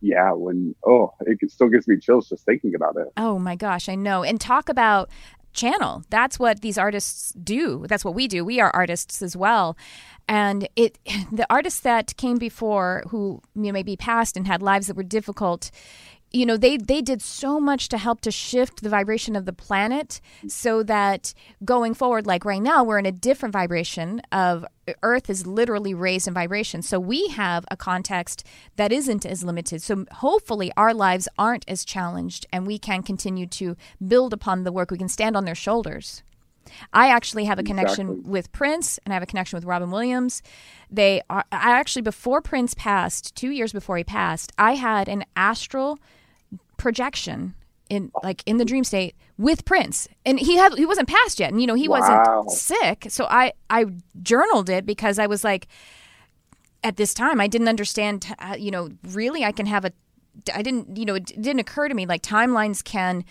yeah, when oh, it still gives me chills just thinking about it. Oh my gosh, I know. And talk about channel. That's what these artists do. That's what we do. We are artists as well. And it the artists that came before who you know, maybe passed and had lives that were difficult, you know they they did so much to help to shift the vibration of the planet so that going forward like right now we're in a different vibration of uh, earth is literally raised in vibration so we have a context that isn't as limited so hopefully our lives aren't as challenged and we can continue to build upon the work we can stand on their shoulders I actually have a connection Exactly. with Prince and I have a connection with Robin Williams. They are I actually before Prince passed, 2 years before he passed, I had an astral projection in like in the dream state with Prince. And he had he wasn't passed yet and you know he Wow. wasn't sick. So I I journaled it because I was like at this time I didn't understand uh, you know really I can have a I didn't you know it didn't occur to me like timelines can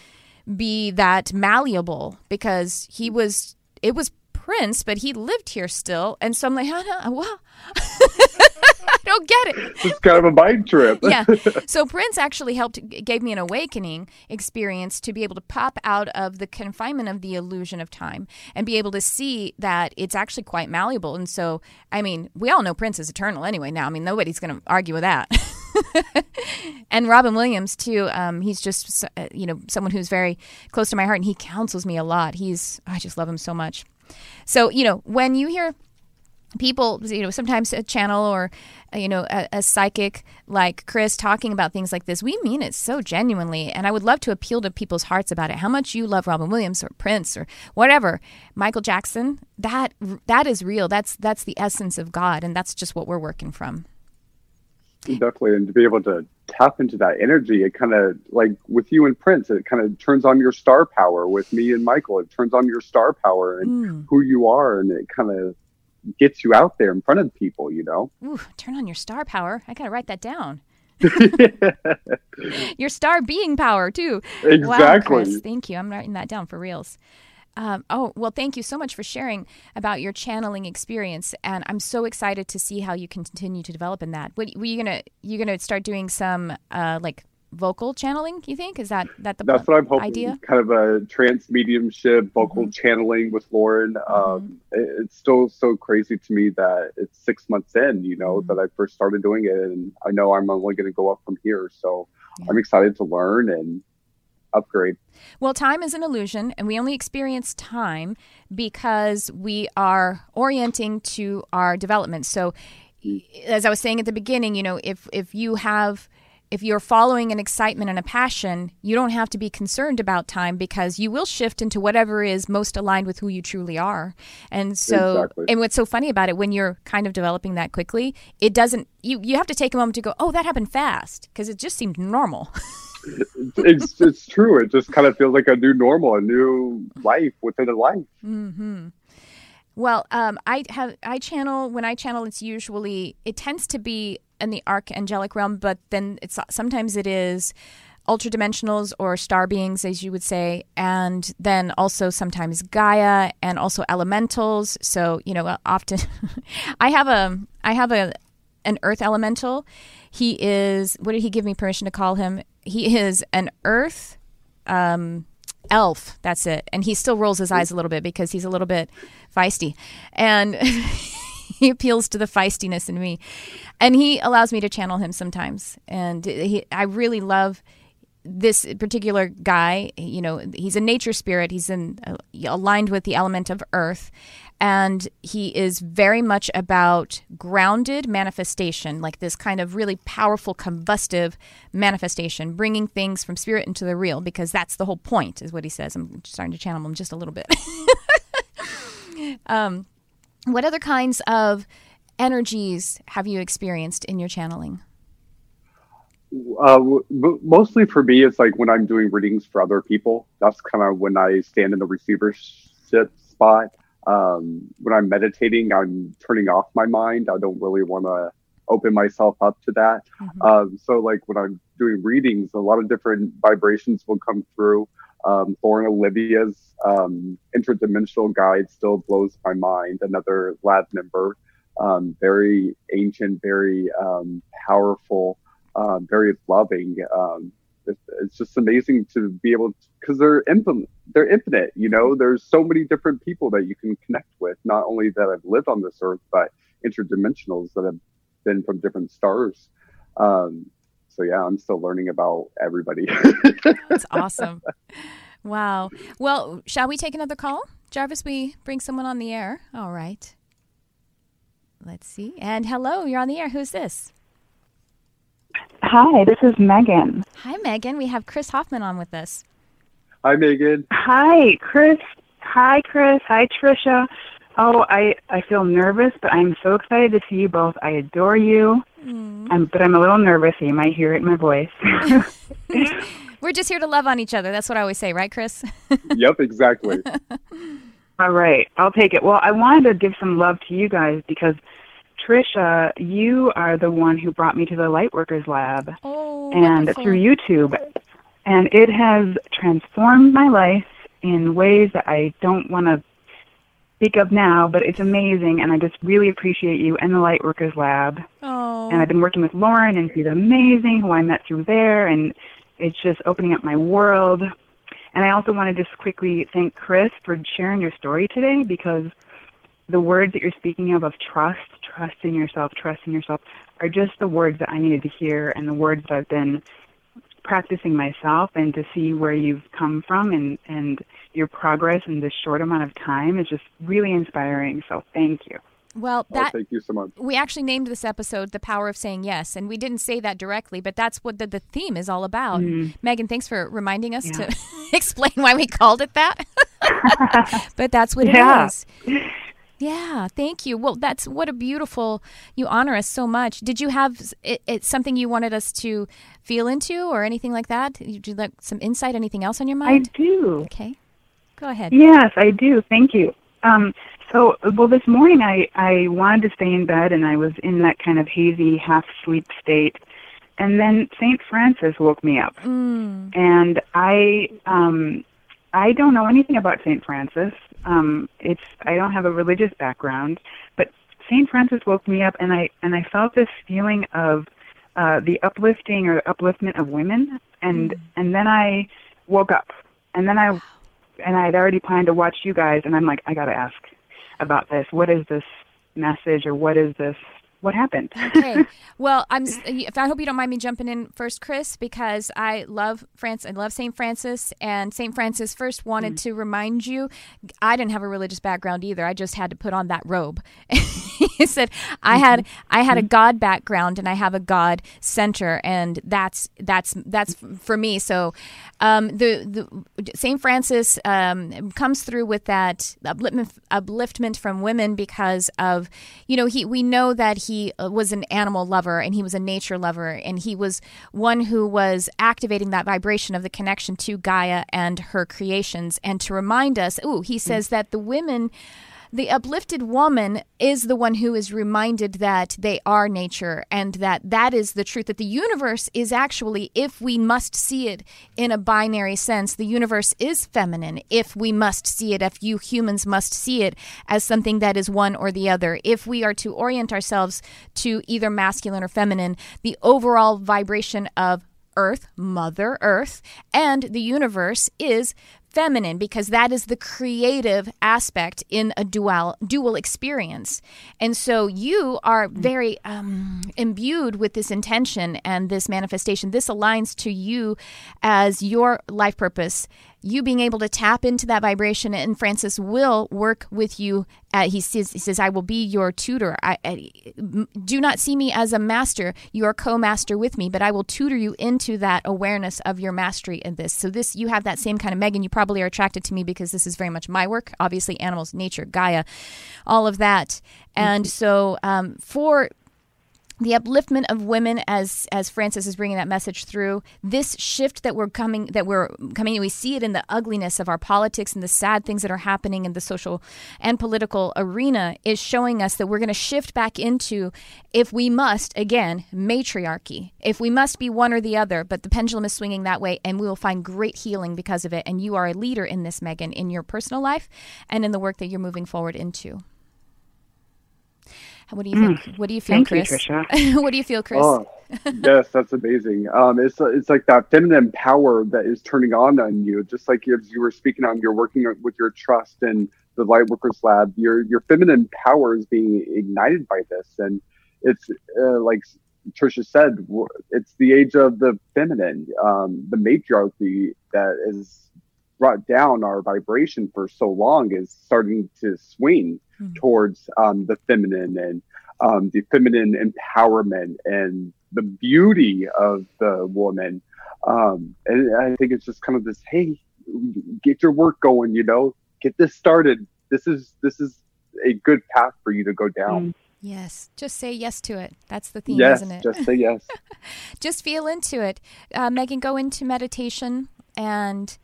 be that malleable because he was it was Prince but he lived here still and so I'm like well I don't get it It's kind of a mind trip. yeah. So Prince actually helped, gave me an awakening experience to be able to pop out of the confinement of the illusion of time and be able to see that it's actually quite malleable. And so, I mean, we all know Prince is eternal anyway now. I mean, nobody's going to argue with that. and Robin Williams too. Um, he's just uh, you know someone who's very close to my heart, and he counsels me a lot. He's I just love him so much. So you know when you hear people you know sometimes a channel or you know a, a psychic like chris talking about things like this we mean it so genuinely. And i would love to appeal to people's hearts about it. How much you love robin williams or prince or whatever. Michael jackson that that is real. That's that's the essence of god. And that's just what we're working from. Definitely, and to be able to tap into that energy, it kind of like with you and Prince, it kind of turns on your star power. With me and Michael, it turns on your star power and hmm. who you are, and it kind of gets you out there in front of people. You know, Ooh, turn on your star power i gotta write that down your star being power too Wow, Exactly. Chris, thank you. I'm writing that down for reals. Um, oh well, thank you so much for sharing about your channeling experience, and I'm so excited to see how you continue to develop in that. What were you gonna you gonna start doing some uh, like vocal channeling? You think is that that the that's what I'm hoping. idea? Kind of a trance mediumship, vocal Mm-hmm. channeling with Lauren. Um, it- it's still so crazy to me that it's six months in. You know Mm-hmm. that I first started doing it, and I know I'm only going to go up from here. So I'm excited to learn and upgrade. Well, time is an illusion, and we only experience time because we are orienting to our development. So, as I was saying at the beginning, you know, if if you have if you're following an excitement and a passion, you don't have to be concerned about time because you will shift into whatever is most aligned with who you truly are. And so, Exactly. and what's so funny about it, when you're kind of developing that quickly, it doesn't, you, you have to take a moment to go, oh, that happened fast because it just seemed normal. it's it's true. It just kind of feels like a new normal, a new life within a life. Mm-hmm. Well, um, I have I channel when I channel. It's usually it tends to be in the archangelic realm, but then it's sometimes it is ultra dimensionals or star beings, as you would say, and then also sometimes Gaia and also elementals. So you know, often I have a I have a an earth elemental. He is what did he give me permission to call him? He is an earth um, elf. That's it. And he still rolls his eyes a little bit because he's a little bit feisty, and he appeals to the feistiness in me. And he allows me to channel him sometimes. And he, I really love this particular guy, you know, he's a nature spirit. He's in uh, aligned with the element of earth, and he is very much about grounded manifestation, like this kind of really powerful combustive manifestation, bringing things from spirit into the real, because that's the whole point, is what he says. I'm starting to channel him just a little bit. um, what other kinds of energies have you experienced in your channeling? Uh, mostly for me, it's like when I'm doing readings for other people. That's kind of when I stand in the receivership spot. Um, when I'm meditating, I'm turning off my mind. I don't really want to open myself up to that. Mm-hmm. Um, so, like when I'm doing readings, a lot of different vibrations will come through. Um, Lauren Olivia's um, interdimensional guide still blows my mind. Another lab member, um, very ancient, very um, powerful um, very loving. It's, it's, just amazing to be able because they're infinite. They're infinite. You know, there's so many different people that you can connect with. Not only that have lived on this earth, but interdimensionals that have been from different stars. Um, so yeah, I'm still learning about everybody. That's awesome. Wow. Well, shall we take another call? Jarvis, we bring someone on the air. All right. Let's see. And hello, you're on the air. Who's this? Hi, this is Megan. Hi, Megan. We have Chris Hoffman on with us. Hi, Megan. Hi, Chris. Hi, Chris. Hi, Trisha. Oh, I I feel nervous, but I'm so excited to see you both. I adore you. Mm. I'm, but I'm a little nervous. You might hear it in my voice. We're just here to love on each other. That's what I always say, right, Chris? yep, exactly. All right, I'll take it. Well, I wanted to give some love to you guys because Trisha, you are the one who brought me to the Lightworkers Lab, oh, and wonderful. through YouTube, and it has transformed my life in ways that I don't want to speak of now, but it's amazing, and I just really appreciate you and the Lightworkers Lab. Oh. And I've been working with Lauren, and she's amazing, who I met through there, and it's just opening up my world. And I also want to just quickly thank Chris for sharing your story today because the words that you're speaking of of trust, trust in yourself, trust in yourself, are just the words that I needed to hear and the words that I've been practicing myself and to see where you've come from and, and your progress in this short amount of time is just really inspiring. So thank you. Well, oh, that oh, thank you so much. We actually named this episode "The Power of Saying Yes," and we didn't say that directly, but that's what the, the theme is all about. Mm-hmm. Megan, thanks for reminding us yeah. to explain why we called it that. but that's what yeah. it is. Yeah, thank you. Well, that's what a beautiful. You honor us so much. Did you have it, it something you wanted us to feel into, or anything like that? Did you like some insight? Anything else on your mind? I do. Okay, go ahead. Yes, I do. Thank you. Um, so, well, this morning I I wanted to stay in bed, and I was in that kind of hazy, half sleep state, and then Saint Francis woke me up, mm. and I um I don't know anything about Saint Francis um, it's I don't have a religious background, but Saint Francis woke me up, and I and I felt this feeling of uh, the uplifting or upliftment of women, and mm. and then I woke up, and then I and I had already planned to watch you guys, and I'm like, I got to ask about this. What is this message, or what is this what happened. okay. Well, I'm. If I hope you don't mind me jumping in first, Chris, because I love France. I love Saint Francis, and Saint Francis first wanted mm. to remind you. I didn't have a religious background either. I just had to put on that robe. he said I mm-hmm. had I had a mm-hmm. God background and I have a God center, and that's that's that's for me. So, um, the the Saint Francis um, comes through with that upliftment, upliftment from women because of you know he we know that he uh, was an animal lover and he was a nature lover and he was one who was activating that vibration of the connection to Gaia and her creations and to remind us oh he says mm. that the women the uplifted woman is the one who is reminded that they are nature and that that is the truth that the universe is actually if we must see it in a binary sense the universe is feminine. If we must see it if you humans must see it as something that is one or the other if we are to orient ourselves to either masculine or feminine the overall vibration of Earth, Mother Earth, and the universe is feminine because that is the creative aspect in a dual dual experience. And so you are very um, imbued with this intention and this manifestation. This aligns to you as your life purpose you being able to tap into that vibration and francis will work with you uh, he says he says i will be your tutor. I, I, do not see me as a master. You are co-master with me but i will tutor you into that awareness of your mastery in this. So this you have that same kind of megan. You probably are attracted to me because this is very much my work. Obviously animals nature gaia all of that. And so um, for the upliftment of women as as Francis is bringing that message through this shift that we're coming that we're coming we see it in the ugliness of our politics and the sad things that are happening in the social and political arena is showing us that we're going to shift back into if we must again matriarchy. If we must be one or the other but the pendulum is swinging that way and we will find great healing because of it. And you are a leader in this Megan in your personal life and in the work that you're moving forward into what do you think? Mm. What do you feel, Thank Chris? You, what do you feel, Chris? Oh, yes, that's amazing. Um, it's it's like that feminine power that is turning on on you, just like as you were speaking on. You're working with your trust and the Lightworkers Lab. Your your feminine power is being ignited by this, and it's uh, like Trisha said, it's the age of the feminine, um, the matriarchy that is brought down our vibration for so long is starting to swing mm. towards um, the feminine and um, the feminine empowerment and the beauty of the woman. Um, and I think it's just kind of this, hey, get your work going, you know, get this started. This is this is a good path for you to go down. Mm. Yes, just say yes to it. That's the theme, yes, isn't it? Just say yes. just feel into it. Uh, Megan, go into meditation and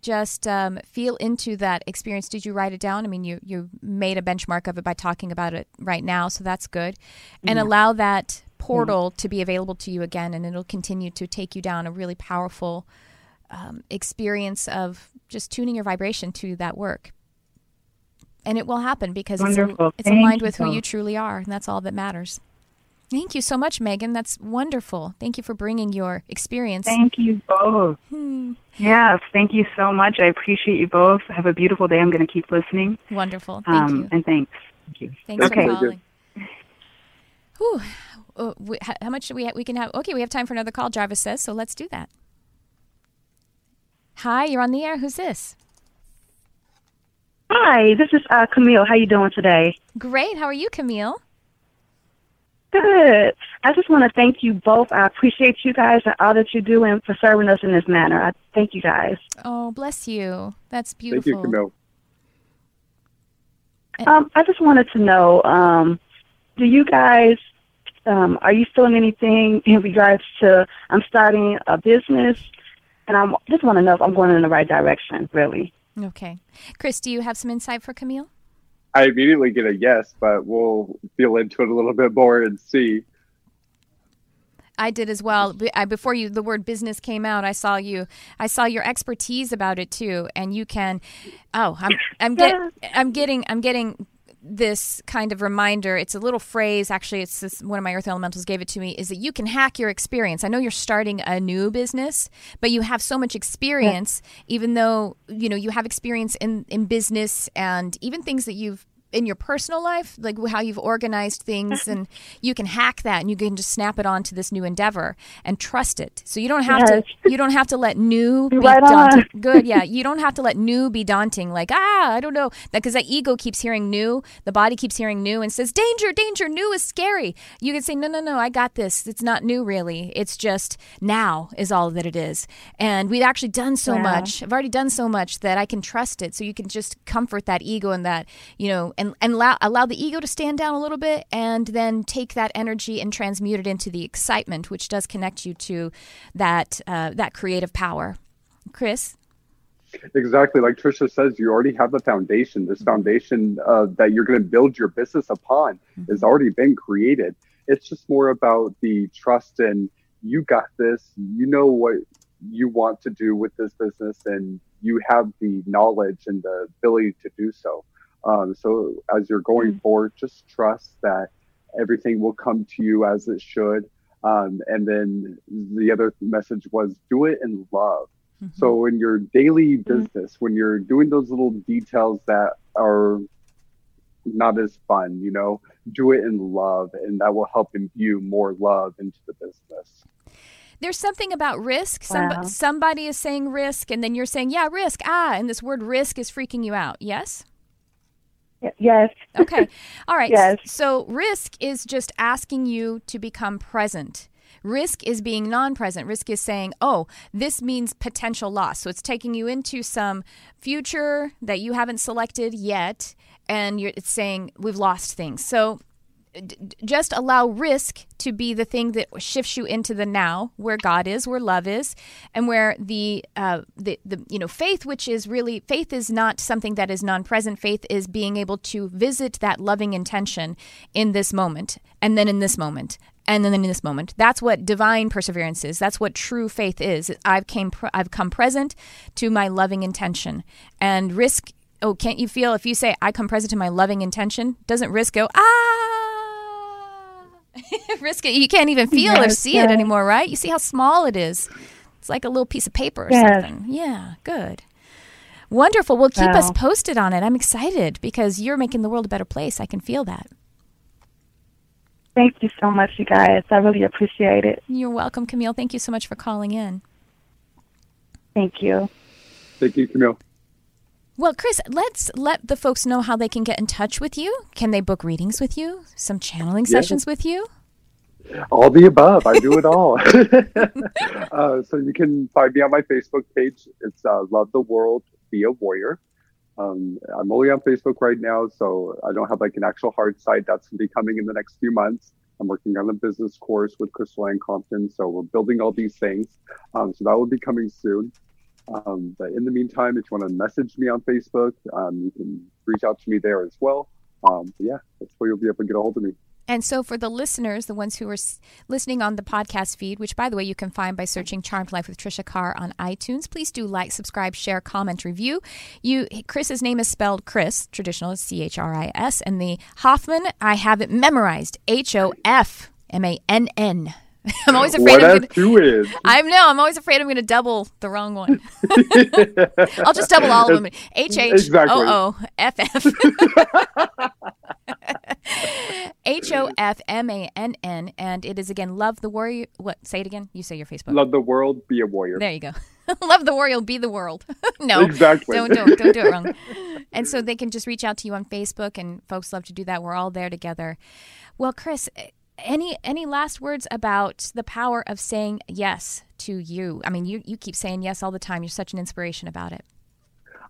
just um, feel into that experience. Did you write it down? I mean, you you made a benchmark of it by talking about it right now, so that's good. And allow that portal to be available to you again, and it'll continue to take you down a really powerful um, experience of just tuning your vibration to that work. And it will happen because Wonderful. it's, it's aligned with who you truly are, and that's all that matters. Thank you so much, Megan. That's wonderful. Thank you for bringing your experience. Thank you both. Hmm. Yes, thank you so much. I appreciate you both. Have a beautiful day. I'm going to keep listening. Wonderful. Thank um, you. And thanks. Thank you. Thanks okay. for calling. Whew. Uh, we, how much do we have? We can have. Okay, we have time for another call. Jarvis says so. Let's do that. Hi, you're on the air. Who's this? Hi, this is uh, Camille. How you doing today? Great. How are you, Camille? Good. I just want to thank you both. I appreciate you guys and all that you do and for serving us in this manner. I thank you guys. Oh, bless you. That's beautiful. Thank you, Camille. Um, I just wanted to know, um, do you guys, um, are you feeling anything in regards to, I'm starting a business and I just want to know if I'm going in the right direction, really. Okay. Chris, do you have some insight for Camille? I immediately get a yes, but we'll feel into it a little bit more and see. I did as well. Before you, the word business came out. I saw you. I saw your expertise about it too, and you can. Oh, I'm. I'm get. I'm getting. I'm getting this kind of reminder. It's a little phrase. Actually, it's this, one of my earth elementals gave it to me. Is that you can hack your experience. I know you're starting a new business, but you have so much experience. Yeah. Even though you know you have experience in in business and even things that you've in your personal life, like how you've organized things, and you can hack that, and you can just snap it onto this new endeavor and trust it. So you don't have yes. to you don't have to let new be right daunting. On. Good, yeah. You don't have to let new be daunting. Like ah, I don't know, because that, that ego keeps hearing new, the body keeps hearing new, and says danger, danger. New is scary. You can say no, no, no. I got this. It's not new, really. It's just now is all that it is. And we've actually done so yeah. much. I've already done so much that I can trust it. So you can just comfort that ego and that you know and and allow, allow the ego to stand down a little bit and then take that energy and transmute it into the excitement which does connect you to that uh, that creative power. Chris? Exactly. Like trisha says you already have the foundation. This foundation uh, that you're going to build your business upon mm-hmm. has already been created. It's just more about the trust and you got this. You know what you want to do with this business and you have the knowledge and the ability to do so um, so as you're going mm-hmm. forward, just trust that everything will come to you as it should. Um, and then the other message was do it in love. So in your daily business, when you're doing those little details that are not as fun, you know, do it in love, and that will help imbue more love into the business. There's something about risk. Some, Wow. Somebody is saying risk, and then you're saying, yeah, risk. Ah, and this word risk is freaking you out. Yes? Yes. Okay. All right. Yes. So risk is just asking you to become present. Risk is being non present. Risk is saying, oh, this means potential loss. So it's taking you into some future that you haven't selected yet, and you're, it's saying, we've lost things. So d- just allow risk to be the thing that shifts you into the now where god is where love is and where the uh, the, the you know faith which is really faith is not something that is non-present. Faith is being able to visit that loving intention in this moment and then in this moment and then in this moment. That's what divine perseverance is. That's what true faith is. I've came i've come present to my loving intention. And risk oh can't you feel if you say i come present to my loving intention doesn't risk go ah risk it. You can't even feel or Yes, see it anymore right? You see how small it is. It's like a little piece of paper or Yes. something. Yeah good. Wonderful. Well keep us posted on it. I'm excited because you're making the world a better place. I can feel that. Thank you so much, you guys. I really appreciate it. you're welcome camille. Thank you so much for calling in. Thank you. Thank you, Camille. Well, Chris, let's let the folks know how they can get in touch with you. Can they book readings with you? Some channeling Yeah. sessions with you? All the above. I do it all. uh, so you can find me on my Facebook page. It's uh, Love the World, Be a Warrior. Um, I'm only on Facebook right now, so I don't have like an actual hard site. That's going to be coming in the next few months. I'm working on a business course with Crystal Ann Compton, so we're building all these things. Um, so that will be coming soon. Um, but in the meantime, if you want to message me on Facebook, um, you can reach out to me there as well. Um, yeah, that's where you'll be able to get a hold of me. And so, for the listeners, the ones who are listening on the podcast feed, which by the way you can find by searching "Charmed Life with Trisha Carr" on iTunes, please do like, subscribe, share, comment, review. You, Chris's name is spelled Chris, traditional C H R I S, and the Hoffman I have it memorized H O F M A N N. I'm always afraid what I'm gonna, two is. I'm no, I'm always afraid I'm going to double the wrong one. I'll just double all of them. H H. O O F F. H O F M A N N, and it is again love the warrior. What? Say it again. You say your Facebook. Love the world, be a warrior. There you go. love the warrior, be the world. no, Exactly. Don't don't don't do it wrong. and so they can just reach out to you on Facebook, and folks love to do that. We're all there together. Well, Chris, any any last words about the power of saying yes to you? I mean, you you keep saying yes all the time. You're such an inspiration about it.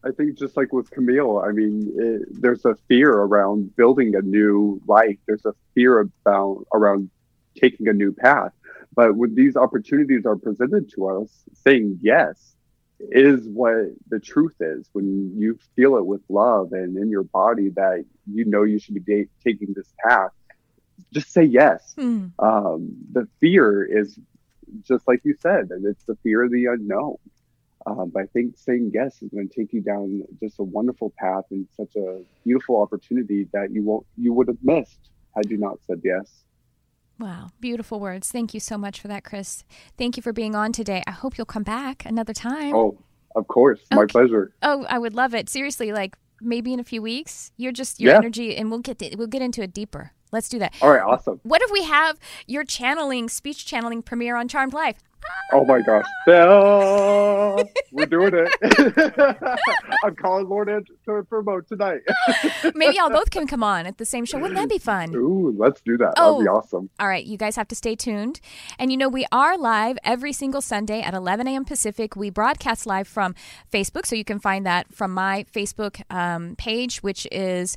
I think just like with Camille, I mean, it, there's a fear around building a new life. There's a fear about around taking a new path. But when these opportunities are presented to us, saying yes is what the truth is. When you feel it with love and in your body that you know you should be da- taking this path, just say yes. Hmm. Um, the fear is just like you said, and it's the fear of the unknown. Um, but I think saying yes is going to take you down just a wonderful path and such a beautiful opportunity that you won't you would have missed had you not said yes. Wow, beautiful words. Thank you so much for that, Chris. Thank you for being on today. I hope you'll come back another time. Oh, of course, my Okay. pleasure. Oh, I would love it. Seriously, like maybe in a few weeks. You're just your Yeah. energy, and we'll get to, we'll get into it deeper. Let's do that. All right, awesome. What if we have your channeling, speech channeling premiere on Charmed Life? Oh my gosh, we're doing it. I'm calling Lord Ed to promote tonight. Maybe y'all both can come on at the same show. Wouldn't that be fun? Ooh, let's do that. Oh. That'd be awesome. All right, you guys have to stay tuned. And you know, we are live every single Sunday at 11 a.m. Pacific. We broadcast live from Facebook, so you can find that from my Facebook um, page, which is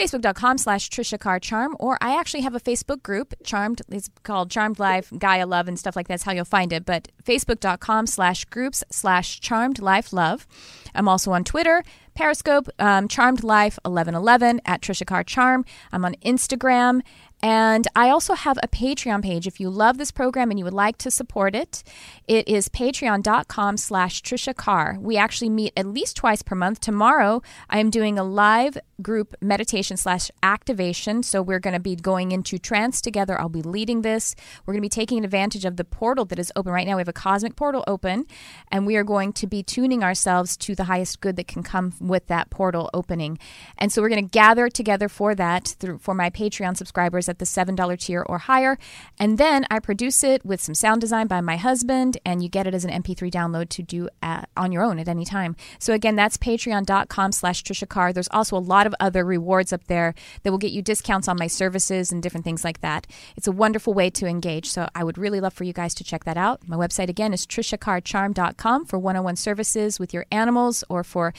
facebook.com slash Trisha Carr Charm, or I actually have a Facebook group, Charmed, it's called Charmed Life, Gaia Love, and stuff like that's how you'll find it. But facebook.com slash groups slash Charmed Life Love. I'm also on Twitter, Periscope, um, Charmed Life 1111 at Trisha Carr Charm. I'm on Instagram. And I also have a Patreon page. If you love this program and you would like to support it, it is patreon.com slash Trisha Carr. We actually meet at least twice per month. Tomorrow, I am doing a live group meditation slash activation. So we're going to be going into trance together. I'll be leading this. We're going to be taking advantage of the portal that is open right now. We have a cosmic portal open, and we are going to be tuning ourselves to the highest good that can come with that portal opening. And so we're going to gather together for that through for my Patreon subscribers at the seven dollar tier or higher, and then I produce it with some sound design by my husband, and you get it as an MP3 download to do at, on your own at any time. So again, that's patreon.com slash Trisha Carr. There's also a lot of other rewards up there that will get you discounts on my services and different things like that. It's a wonderful way to engage. So I would really love for you guys to check that out. My website again is trishacarrcharm.com for one-on-one services with your animals or for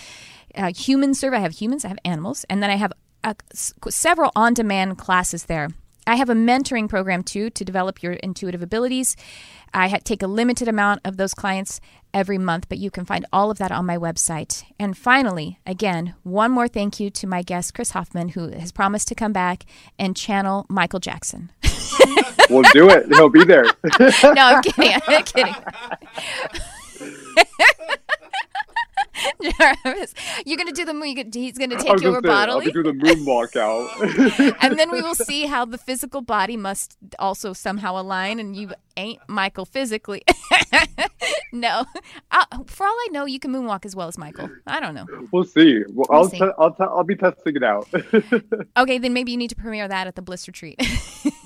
uh, human service. I have humans, I have animals, and then I have uh, several on-demand classes there. I have a mentoring program too to develop your intuitive abilities. I ha- take a limited amount of those clients every month, but you can find all of that on my website. And finally, again, one more thank you to my guest, Chris Hoffman, who has promised to come back and channel Michael Jackson. We'll do it. He'll be there. no, I'm kidding. I'm kidding. Jarvis, you're gonna do the moon. He's gonna I take you over I'll bodily, be doing the moonwalk out. and then we will see how the physical body must also somehow align. And you ain't Michael physically. no, uh, for all I know, you can moonwalk as well as Michael. I don't know. we'll see. Well, We'll I'll, see. Te- I'll, te- I'll be testing it out. Okay, then maybe you need to premiere that at the Bliss Retreat.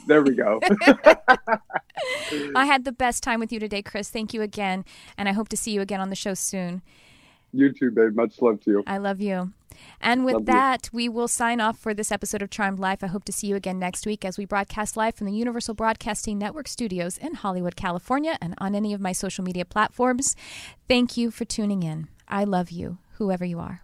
there we go. I had the best time with you today, Chris. Thank you again, and I hope to see you again on the show soon. You too, babe. Much love to you. I love you. And with Love you. that, we will sign off for this episode of Charmed Life. I hope to see you again next week as we broadcast live from the Universal Broadcasting Network studios in Hollywood, California, and on any of my social media platforms. Thank you for tuning in. I love you, whoever you are.